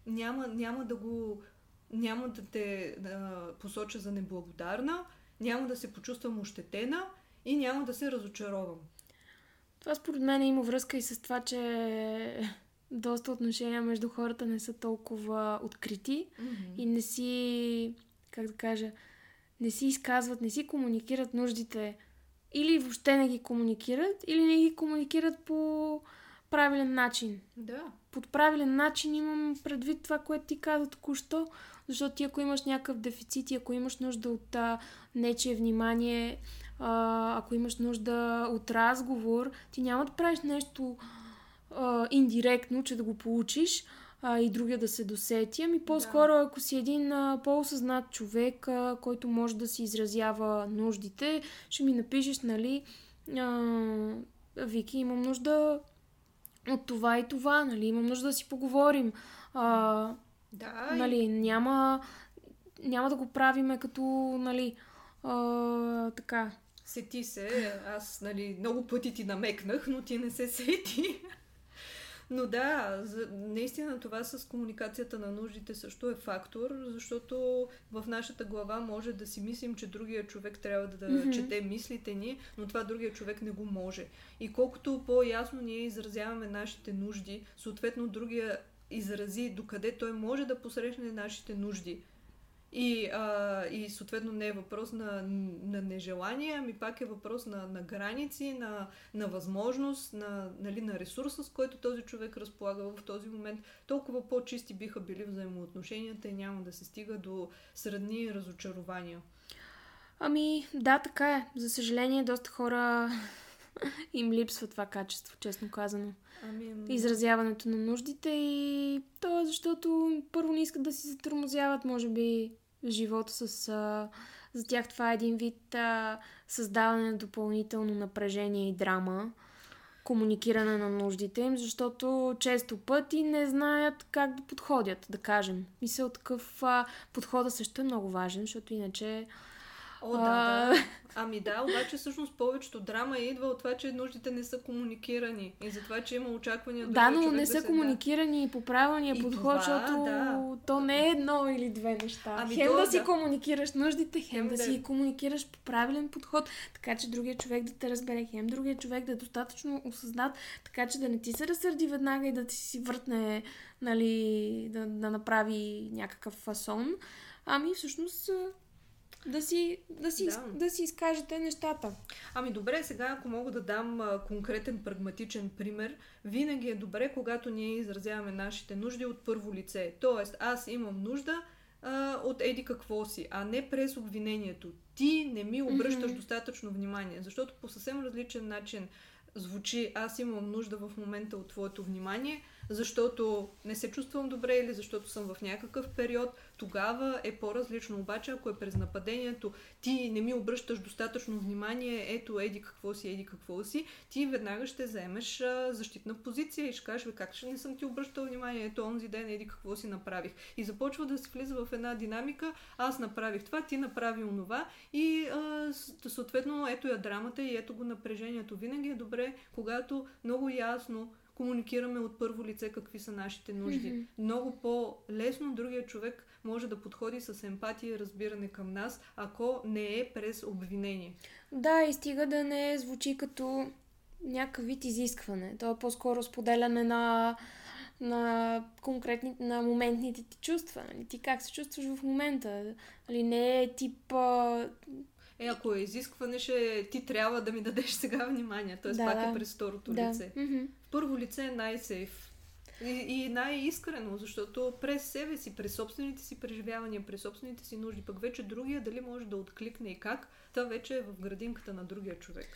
няма, няма да го няма да те да посоча за неблагодарна, няма да се почувствам ощетена и няма да се разочаровам. Това според мен има връзка и с това, че доста отношения между хората не са толкова открити mm-hmm. и не си, как да кажа, не си изказват, не си комуникират нуждите или въобще не ги комуникират, или не ги комуникират по правилен начин. Да. Под правилен начин имам предвид това, което ти каза току-що, защото ти ако имаш някакъв дефицит и ако имаш нужда от а, нечие внимание, а, ако имаш нужда от разговор, ти няма да правиш нещо а, индиректно, че да го получиш а, и другия да се досети. Ами по-скоро, да. ако си един а, по-осъзнат човек, а, който може да си изразява нуждите, ще ми напишеш, нали, а, Вики, имам нужда от това и това, нали, имам нужда да си поговорим. А, да. Нали, няма, няма да го правиме като, нали, а, така. Сети се, аз, нали, много пъти ти намекнах, но ти не се сети. Но да, за, наистина това с комуникацията на нуждите също е фактор, защото в нашата глава може да си мислим, че другия човек трябва да, да mm-hmm. чете мислите ни, но това другия човек не го може. И колкото по-ясно ние изразяваме нашите нужди, съответно другия изрази докъде той може да посрещне нашите нужди. И, а, и съответно не е въпрос на, на нежелание, ами пак е въпрос на, на граници, на, на възможност, на, нали, на ресурса, с който този човек разполага в този момент. Толкова по-чисти биха били взаимоотношенията и няма да се стига до средни разочарования. Ами, да, така е. За съжаление, доста хора им липсва това качество, честно казано. Ами... Изразяването на нуждите и то е защото първо не искат да си затормозяват, може би, живота с... А, за тях това е един вид а, създаване на допълнително напрежение и драма, комуникиране на нуждите им, защото често пъти не знаят как да подходят, да кажем. Мисля, такъв а, подхода също е много важен, защото иначе О, да, да. Ами да, обаче всъщност повечето драма идва от това, че нуждите не са комуникирани и за това, че има очаквания Да, но не са да комуникирани да. по правилния подход, това, защото да. то не е едно или две неща. Ами хем то, да си да. комуникираш нуждите, хем, хем да, да си комуникираш по правилен подход, така че другия човек да те разбере, хем другия човек да е достатъчно осъзнат, така че да не ти се разсърди веднага и да ти си въртне, нали, да, да направи някакъв фасон. Ами всъщност да си, да си, да. да си изкажете нещата. Ами добре, сега ако мога да дам а, конкретен прагматичен пример, винаги е добре, когато ние изразяваме нашите нужди от първо лице. Тоест, аз имам нужда а, от еди какво си, а не през обвинението. Ти не ми обръщаш mm-hmm. достатъчно внимание, защото по съвсем различен начин звучи аз имам нужда в момента от твоето внимание, защото не се чувствам добре или защото съм в някакъв период, тогава е по-различно. Обаче, ако е през нападението, ти не ми обръщаш достатъчно внимание, ето, еди какво си, еди какво си, ти веднага ще вземеш защитна позиция и ще кажеш, как ще не съм ти обръщал внимание, ето, онзи ден, еди какво си направих. И започва да се влиза в една динамика, аз направих това, ти направи онова и а, съответно ето я драмата и ето го напрежението. Винаги е добре, когато много ясно комуникираме от първо лице какви са нашите нужди. Mm-hmm. Много по-лесно другия човек може да подходи с емпатия и разбиране към нас, ако не е през обвинение. Да, и стига да не звучи като някакъв вид изискване. То е по-скоро споделяне на на конкретни, на моментните ти чувства. Нали? Ти как се чувстваш в момента? Нали? Не е тип... А... Е, ако е изискване, ще ти трябва да ми дадеш сега внимание. Тоест да, пак е да. е през второто да. лице. Mm-hmm. Първо лице е най-сейф. И, и най-искрено, защото през себе си, през собствените си преживявания, през собствените си нужди, пък вече другия дали може да откликне и как, това вече е в градинката на другия човек.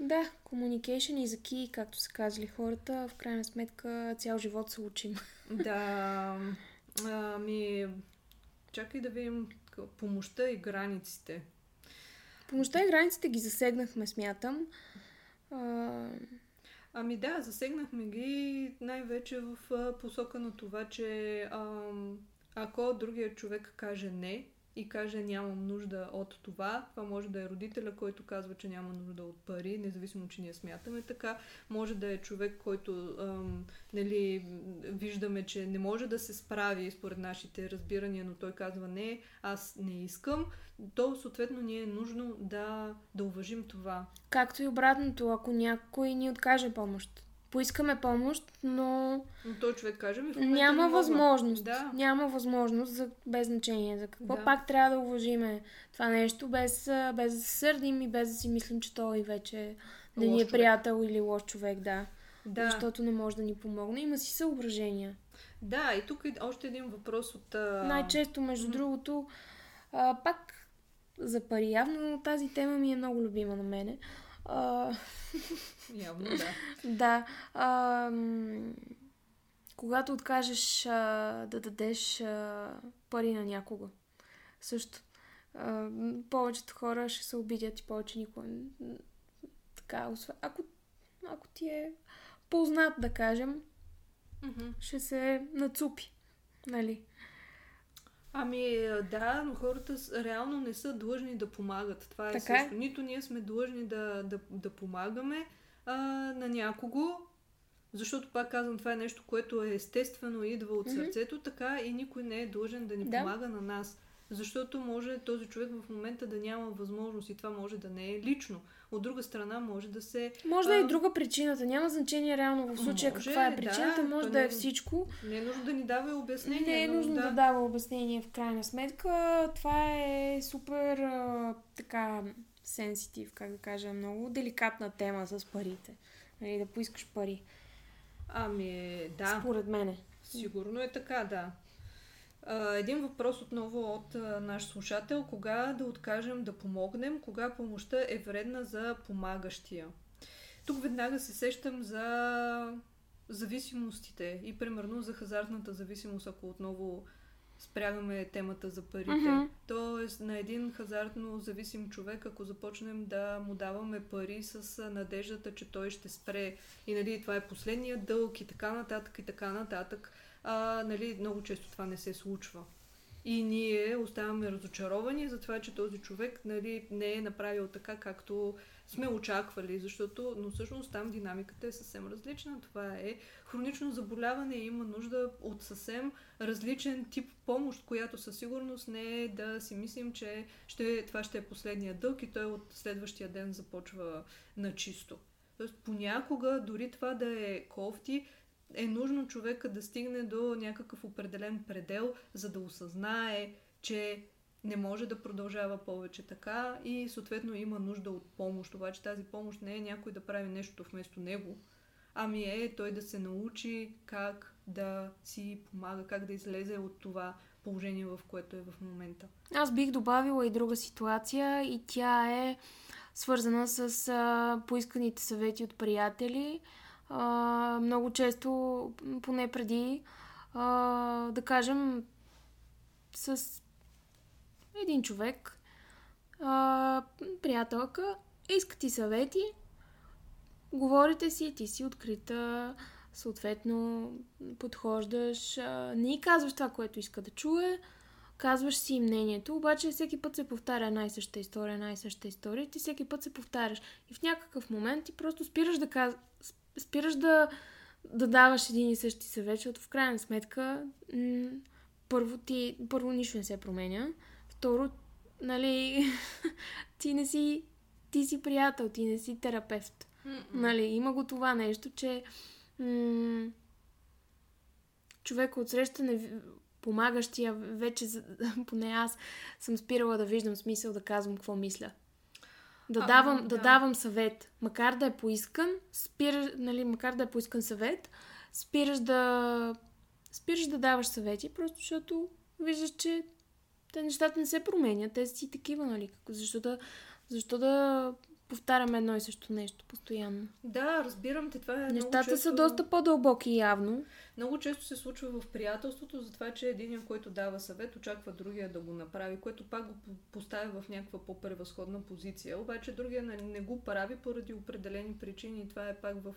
Да, communication is a key, както са казали хората. В крайна сметка цял живот се учим. Да, ами, чакай да видим помощта и границите. Помощта и границите ги засегнахме, смятам. А... Ами да, засегнахме ги най-вече в посока на това, че ам, ако другият човек каже не и каже нямам нужда от това, това може да е родителя, който казва, че няма нужда от пари, независимо, че ние смятаме така. Може да е човек, който ам, нали, виждаме, че не може да се справи според нашите разбирания, но той казва не, аз не искам то съответно ни е нужно да, да уважим това. Както и обратното, ако някой ни откаже помощ. Поискаме помощ, но... Но той човек каже ми Няма не възможност. Да. Няма възможност за, без значение. За какво да. пак трябва да уважиме това нещо, без, без да се сърдим и без да си мислим, че той вече не ни е приятел или лош човек, да. да. Защото не може да ни помогне. Има си съображения. Да, и тук е още един въпрос от... Най-често, между mm-hmm. другото, а, пак за пари. Явно тази тема ми е много любима на мене. А... Явно, да. да. А, когато откажеш а, да дадеш а, пари на някого. Също. А, повечето хора ще се обидят и повече никога. Така, ако, ако ти е познат, да кажем, mm-hmm. ще се нацупи. Нали? Ами е, да, но хората реално не са длъжни да помагат. Това е така е. също. Нито ние сме длъжни да, да, да помагаме а, на някого, защото пак казвам, това е нещо, което е естествено идва от mm-hmm. сърцето, така и никой не е длъжен да ни да. помага на нас. Защото може този човек в момента да няма възможност и това може да не е лично. От друга страна може да се... Може да е и друга причината. Няма значение реално в случая може, каква е причината. Да, може да е всичко. Не е нужно да ни дава обяснение. Не е нужно да... да дава обяснение в крайна сметка. Това е супер а, така сенситив, как да кажа, много деликатна тема с парите. Нали, да поискаш пари. Ами, да. Според мене. Сигурно е така, да. Един въпрос отново от наш слушател. Кога да откажем да помогнем? Кога помощта е вредна за помагащия? Тук веднага се сещам за зависимостите и примерно за хазартната зависимост, ако отново спрягаме темата за парите. Mm-hmm. Тоест на един хазартно зависим човек, ако започнем да му даваме пари с надеждата, че той ще спре и нали, това е последния дълг и така нататък и така нататък, а, нали, много често това не се случва. И ние оставаме разочаровани за това, че този човек нали, не е направил така, както сме очаквали, защото, но всъщност там динамиката е съвсем различна. Това е хронично заболяване и има нужда от съвсем различен тип помощ, която със сигурност не е да си мислим, че ще, това ще е последния дълг и той от следващия ден започва на чисто. Тоест понякога дори това да е кофти, е нужно човека да стигне до някакъв определен предел, за да осъзнае, че не може да продължава повече така и съответно има нужда от помощ. Обаче тази помощ не е някой да прави нещо вместо него, ами е той да се научи как да си помага, как да излезе от това положение, в което е в момента. Аз бих добавила и друга ситуация и тя е свързана с а, поисканите съвети от приятели. Много често, поне преди, а, да кажем, с един човек, а, приятелка, иска ти съвети, говорите си, ти си открита, съответно подхождаш, а, не и казваш това, което иска да чуе, казваш си мнението, обаче всеки път се повтаря една и съща история, една и съща история ти всеки път се повтаряш. И в някакъв момент ти просто спираш да, каз... спираш да, да даваш един и същи съвет, защото в крайна сметка м- първо, ти, първо нищо не се променя, второ, нали, ти не си, ти си приятел, ти не си терапевт. Mm-mm. Нали, има го това нещо, че м- човек от среща не помагащия, вече, поне аз съм спирала да виждам смисъл да казвам какво мисля. Да, а, давам, да. да давам съвет. Макар да е поискан, спираш, нали, макар да е поискан съвет, спираш да спираш да даваш съвети, просто защото виждаш, че те нещата не се променят. Те си такива, нали? Защо да, защо да повтаряме едно и също нещо постоянно? Да, разбирам те. Това е Нещата често... са доста по-дълбоки явно. Много често се случва в приятелството, за това, че един, който дава съвет, очаква другия да го направи, което пак го поставя в някаква по-превъзходна позиция. Обаче другия не, го прави поради определени причини и това е пак в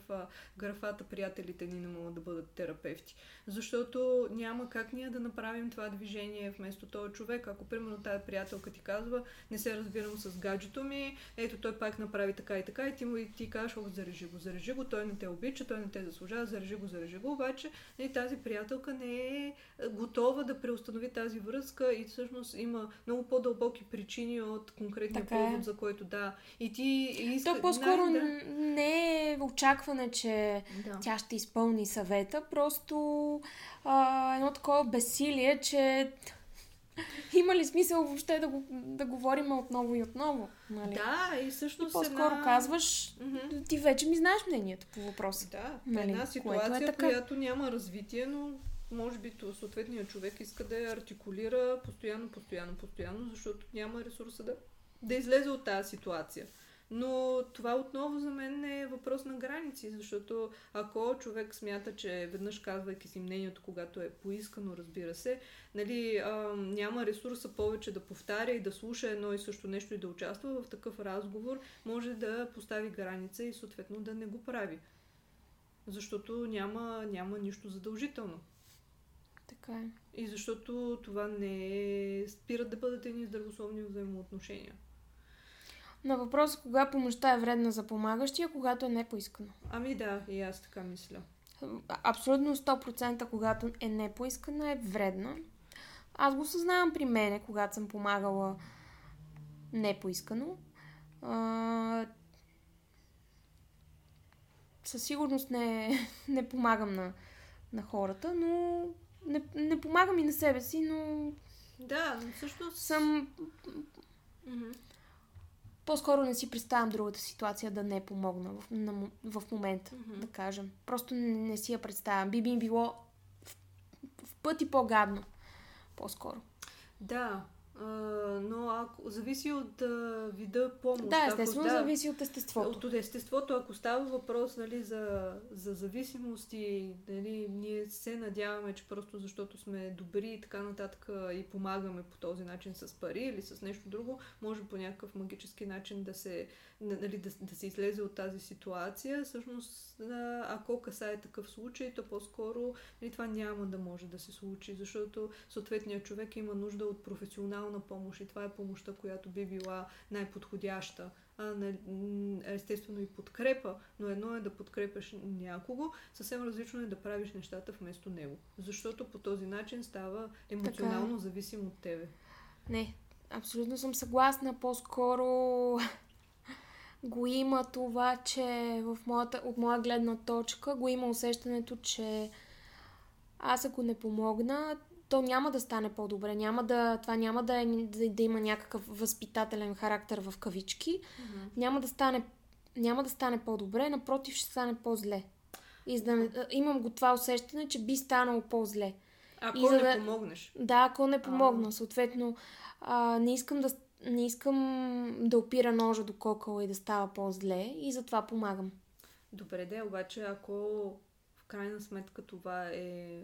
графата приятелите ни не могат да бъдат терапевти. Защото няма как ние да направим това движение вместо този човек. Ако примерно тази приятелка ти казва, не се разбирам с гаджето ми, ето той пак направи така и така и ти му и ти кажеш, зарежи го, зарежи го, той не те обича, той не те заслужава, зарежи го, зарежи го, обаче и тази приятелка не е готова да преустанови тази връзка и всъщност има много по-дълбоки причини от конкретния така е. повод, е. за който да. И ти иска... То по-скоро да... не е очакване, че да. тя ще изпълни съвета, просто а, едно такова безсилие, че има ли смисъл въобще да, го, да говорим отново и отново? Нали? Да, и всъщност. И по-скоро една... казваш, mm-hmm. ти вече ми знаеш мнението по въпроса. Да, нали? една ситуация, е която няма развитие, но може би съответният човек иска да я артикулира постоянно, постоянно, постоянно, защото няма ресурса да, да излезе от тази ситуация. Но това отново за мен е въпрос на граници, защото ако човек смята, че веднъж казвайки си мнението, когато е поискано, разбира се, нали, а, няма ресурса повече да повтаря и да слуша едно и също нещо и да участва в такъв разговор, може да постави граница и съответно да не го прави. Защото няма, няма нищо задължително. Така е. И защото това не е... спират да бъдат едни здравословни взаимоотношения. На въпроса кога помощта е вредна за помагащия, когато е непоискано. Ами да, и аз така мисля. Абсолютно 100% когато е непоискана е вредна. Аз го съзнавам при мене, когато съм помагала непоискано. А... Със сигурност не, не помагам на, на хората, но не, не помагам и на себе си, но да, но всъщност съм mm-hmm по-скоро не си представям другата ситуация да не е помогна в, на, в момента, mm-hmm. да кажем. Просто не, не си я представям. Би би било в, в пъти по-гадно. По-скоро. Да, но ако зависи от а, вида помощ. Да, естествено, ако, да, зависи от естеството. От естеството, ако става въпрос нали, за, за зависимост и нали, ние се надяваме, че просто защото сме добри и така нататък и помагаме по този начин с пари или с нещо друго, може по някакъв магически начин да се нали, да, да се излезе от тази ситуация, всъщност, ако касае такъв случай, то по-скоро нали, това няма да може да се случи, защото съответният човек има нужда от професионална помощ и това е помощта, която би била най-подходяща. А, естествено и подкрепа, но едно е да подкрепяш някого, съвсем различно е да правиш нещата вместо него. Защото по този начин става емоционално така. зависим от тебе. Не, абсолютно съм съгласна. По-скоро го има това, че в моята, от моя гледна точка го има усещането, че аз ако не помогна, то няма да стане по-добре. Няма да, това няма да, е, да, да има някакъв възпитателен характер в кавички. Мгм. Няма да стане, няма да стане по-добре, напротив ще стане по-зле. И за да, не- имам го това усещане, че би станало по-зле. Ако И за не да- помогнеш. Да, ако не помогна, съответно, а, не искам да не искам да опира ножа до кокала и да става по-зле и затова помагам. Добре, де, обаче ако в крайна сметка това е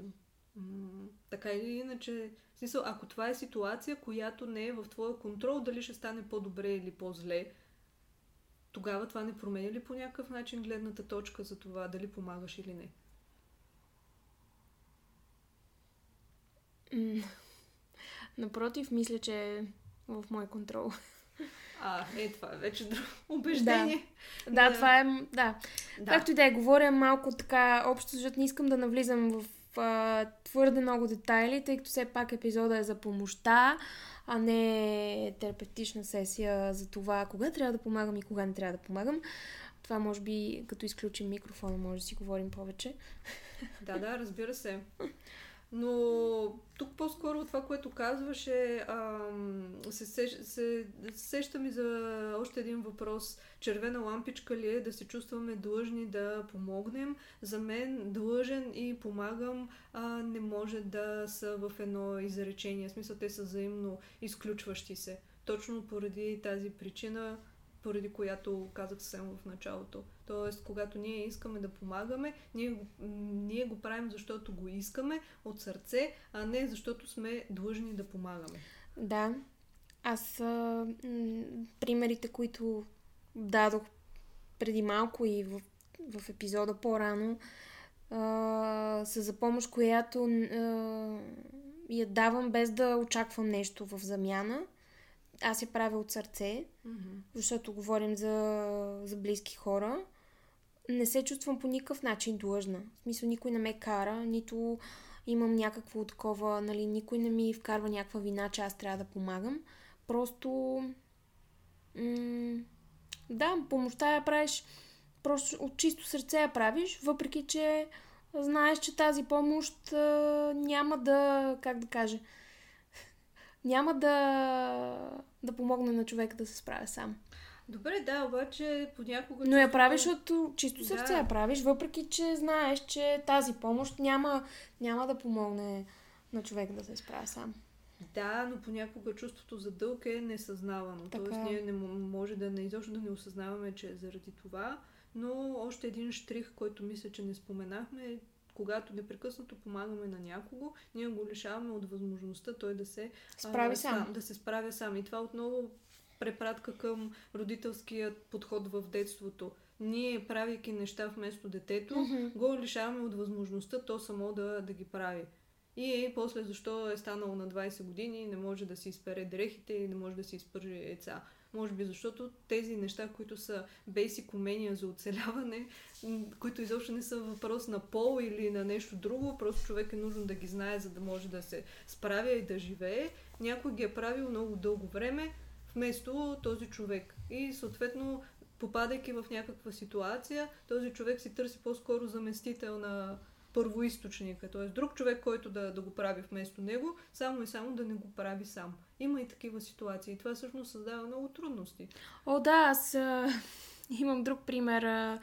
м- така или иначе, в смисъл, ако това е ситуация, която не е в твоя контрол, дали ще стане по-добре или по-зле, тогава това не променя ли по някакъв начин гледната точка за това дали помагаш или не? М, Напротив, мисля, че е в мой контрол. А, е, това е вече друго убеждение. Да, Да. това е. Да. Да. Както и да е, говоря малко така общо, защото не искам да навлизам в твърде много детайли, тъй като все пак епизода е за помощта, а не терапевтична сесия за това кога трябва да помагам и кога не трябва да помагам. Това може би, като изключим микрофона, може да си говорим повече. Да, да, разбира се. Но тук по-скоро това, което казваше, се, сещ, се сещам и за още един въпрос. Червена лампичка ли е да се чувстваме длъжни да помогнем? За мен длъжен и помагам а, не може да са в едно изречение. В смисъл, те са взаимно изключващи се. Точно поради тази причина, поради която казах съвсем в началото. Тоест, когато ние искаме да помагаме, ние го, ние го правим защото го искаме от сърце, а не защото сме длъжни да помагаме. Да. Аз а, примерите, които дадох преди малко и в, в епизода по-рано, а, са за помощ, която а, я давам без да очаквам нещо в замяна. Аз я правя от сърце, защото говорим за, за близки хора. Не се чувствам по никакъв начин длъжна. В смисъл, никой не ме кара, нито имам някакво такова, нали, никой не ми вкарва някаква вина, че аз трябва да помагам. Просто... М- да, помощта я правиш просто от чисто сърце я правиш, въпреки че знаеш, че тази помощ а, няма да, как да кажа, няма да, да помогне на човека да се справя сам. Добре, да, обаче понякога... Но я правиш от чисто сърце, Да. я правиш, въпреки че знаеш, че тази помощ няма, няма да помогне на човек да се справя сам. Да, но понякога чувството за дълг е несъзнавано. Така Тоест е. ние не може да не изобщо да не осъзнаваме, че е заради това. Но още един штрих, който мисля, че не споменахме, е когато непрекъснато помагаме на някого, ние го лишаваме от възможността той да се Справи а, сам. да се справя сам. И това отново препратка към родителският подход в детството. Ние, правейки неща вместо детето, Мгм. го лишаваме от възможността то само да, да ги прави. И после защо е станало на 20 години и не може да си изпере дрехите и не може да си изпържи яйца. Може би защото тези неща, които са бейсик умения за оцеляване, които изобщо не са въпрос на пол или на нещо друго, просто човек е нужно да ги знае, за да може да се справя и да живее, някой ги е правил много дълго време, вместо този човек. И съответно, попадайки в някаква ситуация, този човек си търси по-скоро заместител на първоисточника, т.е. друг човек, който да, да го прави вместо него, само и само да не го прави сам. Има и такива ситуации. И това всъщност създава много трудности. О, да, аз а, имам друг пример а,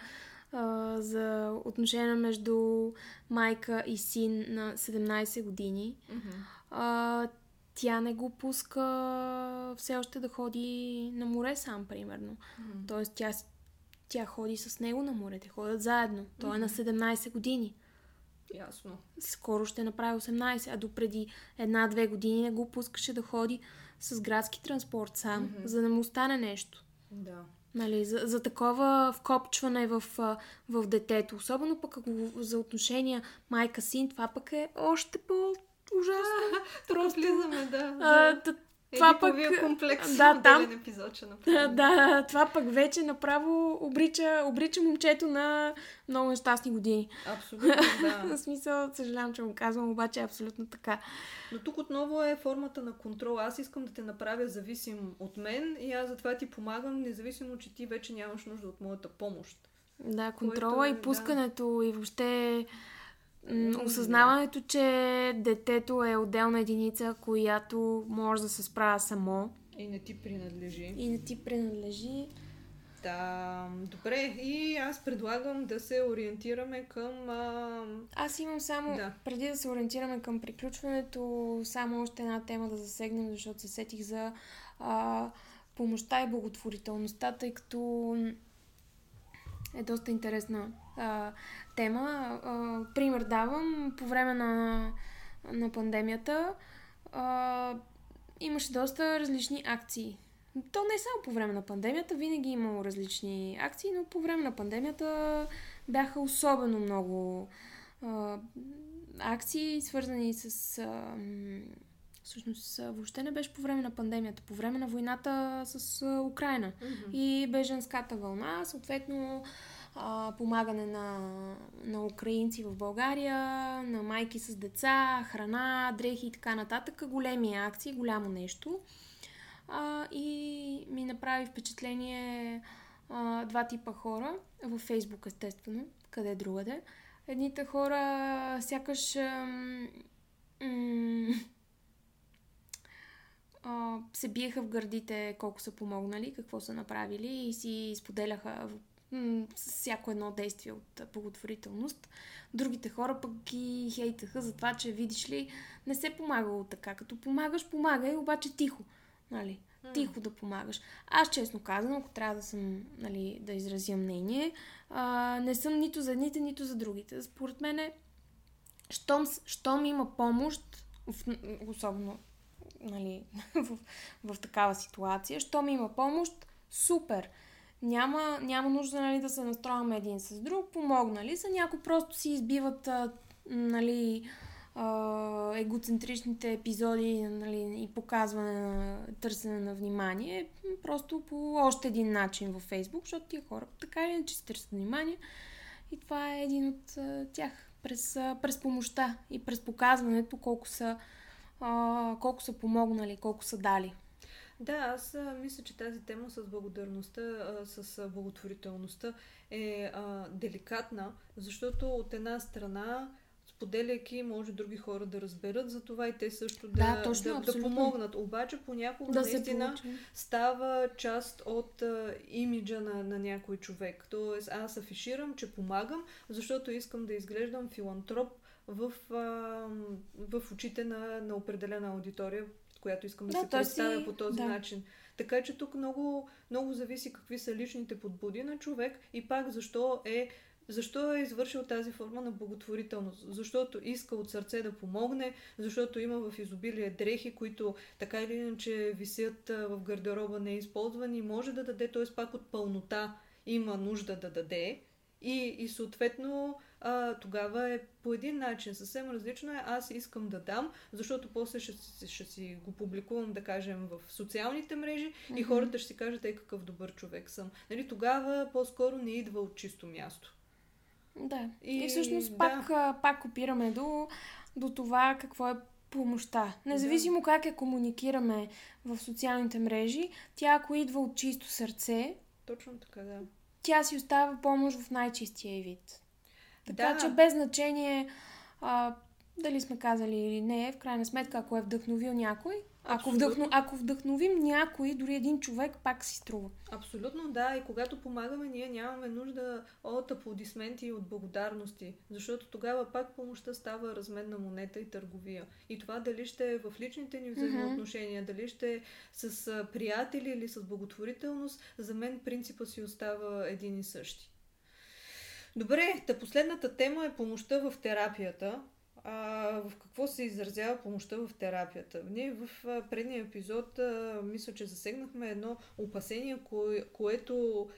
а, за отношения между майка и син на 17 години. А, тя не го пуска все още да ходи на море сам, примерно. Тоест, тя, тя ходи с него на море, те ходят заедно. Той е на 17 години. Ясно. Скоро ще направи 18, а допреди една-две години не го пускаше да ходи с градски транспорт сам, Мгм. за да му стане нещо. Да. Нали, за, за такова вкопчване в, в детето. Особено пък ако за отношения майка-син, това пък е още по-ужасно. Просто влизаме, да. А, това пък... Комплекс. Да, там... Епизод Да, да, това пък вече направо обрича, обрича момчето на много нещастни години. Абсолютно, В да. смисъл, съжалявам, че му казвам, обаче е абсолютно така. Но тук отново е формата на контрол. Аз искам да те направя зависим от мен и аз затова ти помагам, независимо, че ти вече нямаш нужда от моята помощ. Да, Което контрола е, и да. пускането и въобще осъзнаването, че детето е отделна единица, която може да се справя само. И не ти принадлежи. И не ти принадлежи. Да, добре. И аз предлагам да се ориентираме към... А... Аз имам само, да. преди да се ориентираме към приключването, само още една тема да засегнем, защото се сетих за а, помощта и благотворителността, тъй като е доста интересна а, тема. А, пример давам, по време на, на пандемията а, имаше доста различни акции. То не е само по време на пандемията, винаги е имало различни акции, но по време на пандемията бяха особено много а, акции, свързани с. А, всъщност, въобще не беше по време на пандемията, по време на войната с Украина mm-hmm. и беженската вълна, съответно а, помагане на, на украинци в България, на майки с деца, храна, дрехи и така нататък. Големи акции, голямо нещо. А, и ми направи впечатление а, два типа хора, във Фейсбук естествено, къде е другаде. Едните хора сякаш ам, а, се биеха в гърдите колко са помогнали, какво са направили и си споделяха всяко едно действие от благотворителност. Другите хора пък ги хейтаха за това, че видиш ли, не се помагало така. Като помагаш, помагай, обаче тихо. Нали? Тихо да помагаш. Аз, честно казвам, ако трябва да съм, нали, да изразя мнение, а, не съм нито за едните, нито за другите. Според мен, е, щом, щом има помощ, особено нали, в, в, в такава ситуация, щом има помощ, супер няма, няма нужда нали, да се настрояме един с друг. Помогнали са, някои просто си избиват а, нали, а, егоцентричните епизоди нали, и показване на търсене на внимание, просто по още един начин във Фейсбук, защото тия хора така или иначе си търсят внимание. И това е един от а, тях. През, а, през помощта и през показването колко са, а, колко са помогнали, колко са дали. Да, аз а, мисля, че тази тема с благодарността, а, с а, благотворителността е а, деликатна, защото от една страна споделяйки, може други хора да разберат за това и те също да, да, точно, да, да помогнат. Обаче понякога да наистина става част от а, имиджа на, на някой човек. Тоест аз афиширам, че помагам, защото искам да изглеждам филантроп в, а, в очите на, на определена аудитория, която искам да, да се представя си... по този да. начин. Така че тук много, много зависи какви са личните подбуди на човек и пак защо е защо е извършил тази форма на благотворителност? Защото иска от сърце да помогне, защото има в изобилие дрехи, които така или иначе висят в гардероба неизползвани и може да даде, т.е. пак от пълнота има нужда да даде и, и съответно а, тогава е по един начин. Съвсем различно е аз искам да дам, защото после ще, ще си го публикувам, да кажем, в социалните мрежи mm-hmm. и хората ще си кажат, ей какъв добър човек съм. Нали, тогава по-скоро не идва от чисто място. Да. И, и всъщност да. пак, пак опираме до, до това какво е помощта. Независимо да. как я комуникираме в социалните мрежи, тя ако идва от чисто сърце, точно така, да. Тя си остава помощ в най-чистия вид. Така да. че без значение а, дали сме казали или не, в крайна сметка, ако е вдъхновил някой, ако, вдъхно, ако вдъхновим някой, дори един човек, пак си струва. Абсолютно, да. И когато помагаме, ние нямаме нужда от аплодисменти и от благодарности, защото тогава пак помощта става разменна монета и търговия. И това дали ще е в личните ни взаимоотношения, mm-hmm. дали ще е с приятели или с благотворителност, за мен принципа си остава един и същи. Добре, та последната тема е помощта в терапията. А, в какво се изразява помощта в терапията? Ние в предния епизод а, мисля, че засегнахме едно опасение, кое, което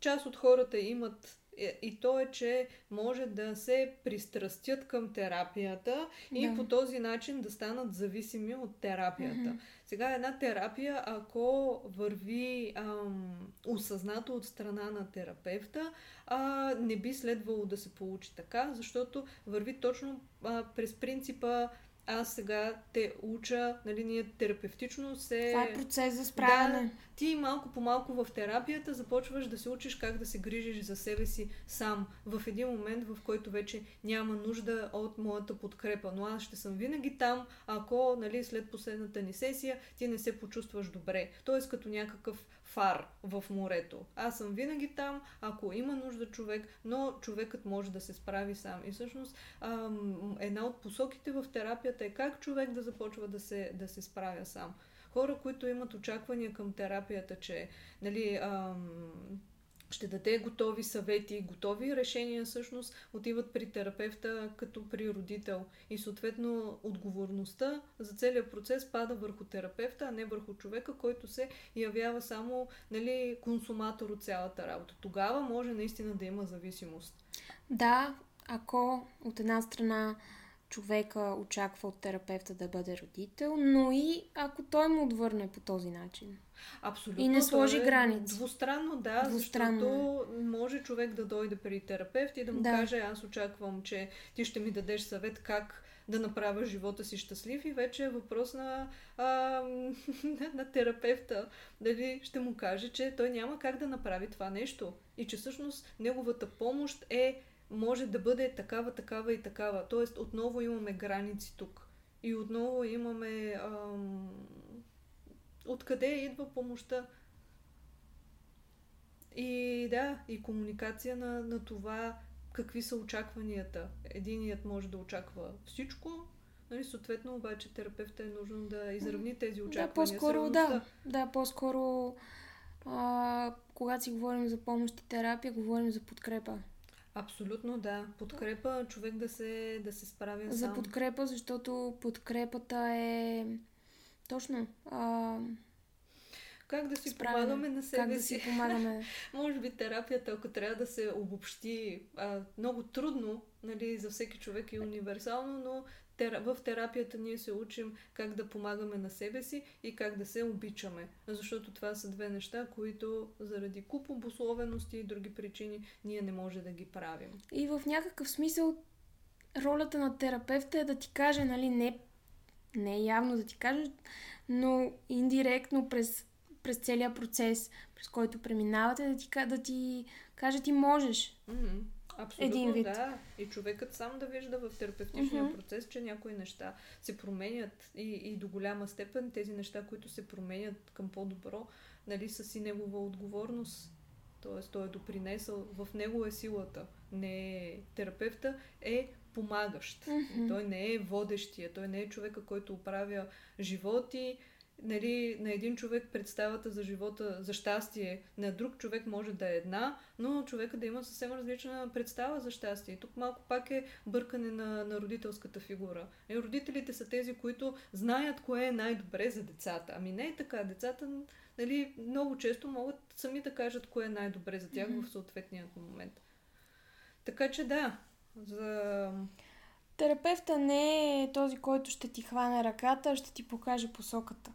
част от хората имат е, и то е, че може да се пристрастят към терапията и да. по този начин да станат зависими от терапията. Mm-hmm. Сега една терапия, ако върви ам, осъзнато от страна на терапевта, а, не би следвало да се получи така, защото върви точно а, през принципа аз сега те уча, нали, ние терапевтично се... Това е процес за справяне. Да, ти малко по малко в терапията започваш да се учиш как да се грижиш за себе си сам. В един момент, в който вече няма нужда от моята подкрепа. Но аз ще съм винаги там, ако нали, след последната ни сесия ти не се почувстваш добре. Тоест като някакъв фар в морето. Аз съм винаги там, ако има нужда човек, но човекът може да се справи сам. И всъщност ам, една от посоките в терапията е как човек да започва да се, да се справя сам. Хора, които имат очаквания към терапията, че нали, ам, ще даде готови съвети, готови решения, всъщност отиват при терапевта като при родител. И съответно отговорността за целият процес пада върху терапевта, а не върху човека, който се явява само нали, консуматор от цялата работа. Тогава може наистина да има зависимост. Да, ако от една страна човека очаква от терапевта да бъде родител, но и ако той му отвърне по този начин. Абсолютно. И не сложи е граници. Двустранно, да, Двустранно. защото може човек да дойде при терапевт и да му да. каже, аз очаквам, че ти ще ми дадеш съвет как да направя живота си щастлив и вече е въпрос на, а, на, на терапевта. Дали ще му каже, че той няма как да направи това нещо и че всъщност неговата помощ е може да бъде такава, такава и такава. Тоест, отново имаме граници тук. И отново имаме ам, откъде идва помощта. И да, и комуникация на, на това какви са очакванията. Единият може да очаква всичко, нали, съответно обаче терапевта е нужно да изравни тези очаквания. Да, по-скоро, да, да, по-скоро а, когато си говорим за помощ и терапия, говорим за подкрепа. Абсолютно, да. Подкрепа, човек да се, да се справя За сам. подкрепа, защото подкрепата е точно. А... Как да си Справяне. помагаме на себе как да си помагаме. Може би терапията, ако трябва да се обобщи, а, много трудно, нали, за всеки човек е универсално, но в терапията ние се учим как да помагаме на себе си и как да се обичаме. Защото това са две неща, които заради куп обусловености и други причини ние не може да ги правим. И в някакъв смисъл ролята на терапевта е да ти каже, нали, не, не явно да ти каже, но индиректно през, през целият процес, през който преминавате, да ти, да ти каже, ти можеш. Mm-hmm. Абсолютно, един вид. да. И човекът сам да вижда в терапевтичния mm-hmm. процес, че някои неща се променят и, и до голяма степен тези неща, които се променят към по-добро, нали, са си негова отговорност. Тоест, той е допринесъл, в него е силата. Не терапевта е помагащ. Mm-hmm. Той не е водещия, той не е човека, който управя животи, нали, на един човек представата за живота, за щастие, на друг човек може да е една, но човека да има съвсем различна представа за щастие. И тук малко пак е бъркане на, на родителската фигура. И родителите са тези, които знаят кое е най-добре за децата. Ами не е така. Децата нали, много често могат сами да кажат кое е най-добре за тях mm-hmm. в съответния момент. Така че да, за... Терапевта не е този, който ще ти хване ръката, ще ти покаже посоката.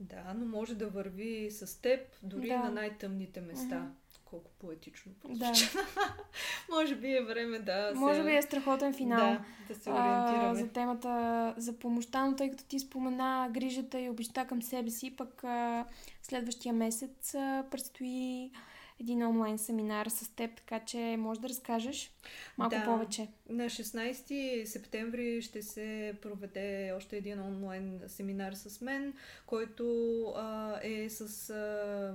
Да, но може да върви с теб дори да. на най-тъмните места. Mm-hmm. Колко поетично Да. може би е време да. Може се... би е страхотен финал. Да, да се ориентираме. А, за темата за помощта, но тъй като ти спомена грижата и обеща към себе си, пък а, следващия месец а, предстои един онлайн семинар с теб, така че може да разкажеш малко да, повече. На 16 септември ще се проведе още един онлайн семинар с мен, който а, е с а,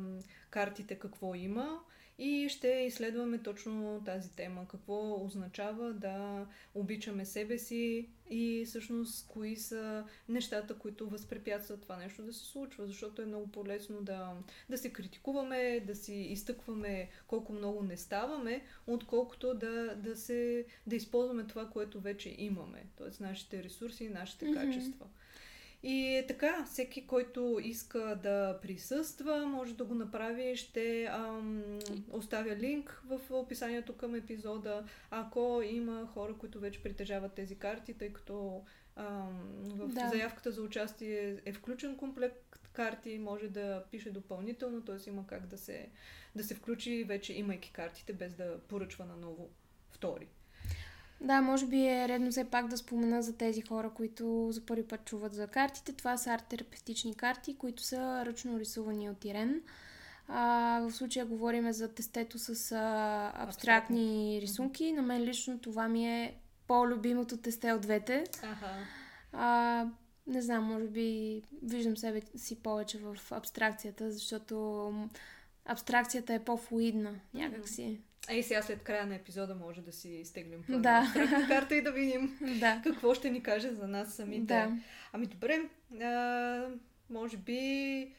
картите какво има и ще изследваме точно тази тема. Какво означава да обичаме себе си и всъщност кои са нещата, които възпрепятстват това нещо да се случва. Защото е много по-лесно да, да се критикуваме, да си изтъкваме колко много не ставаме, отколкото да, да, се, да използваме това, което вече имаме. Т.е. нашите ресурси и нашите mm-hmm. качества. И така, всеки, който иска да присъства, може да го направи. Ще ам, оставя линк в описанието към епизода, ако има хора, които вече притежават тези карти, тъй като ам, в да. заявката за участие е включен комплект карти, може да пише допълнително, т.е. има как да се, да се включи вече имайки картите, без да поръчва на ново втори. Да, може би е редно все пак да спомена за тези хора, които за първи път чуват за картите. Това са арт-терапевтични карти, които са ръчно рисувани от Ирен. А, в случая говорим за тестето с а, абстрактни рисунки. На мен лично това ми е по-любимото тесте от двете. Ага. А, не знам, може би виждам себе си повече в абстракцията, защото абстракцията е по-флуидна някакси. Ей, сега след края на епизода може да си изтеглим Да. да. карта и да видим Да. какво ще ни каже за нас самите. Да. Ами добре, а, може би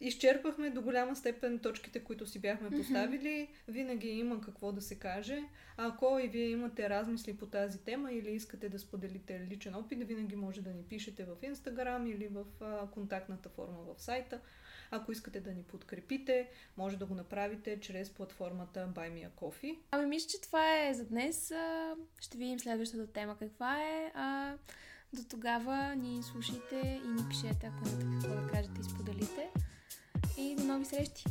изчерпахме до голяма степен точките, които си бяхме поставили. Винаги има какво да се каже. Ако и вие имате размисли по тази тема или искате да споделите личен опит, винаги може да ни пишете в Инстаграм или в а, контактната форма в сайта. Ако искате да ни подкрепите, може да го направите чрез платформата Buy Me a Coffee. Ами мисля, че това е за днес. Ще видим следващата тема каква е. А, до тогава ни слушайте и ни пишете, ако имате какво да кажете и споделите. И до нови срещи!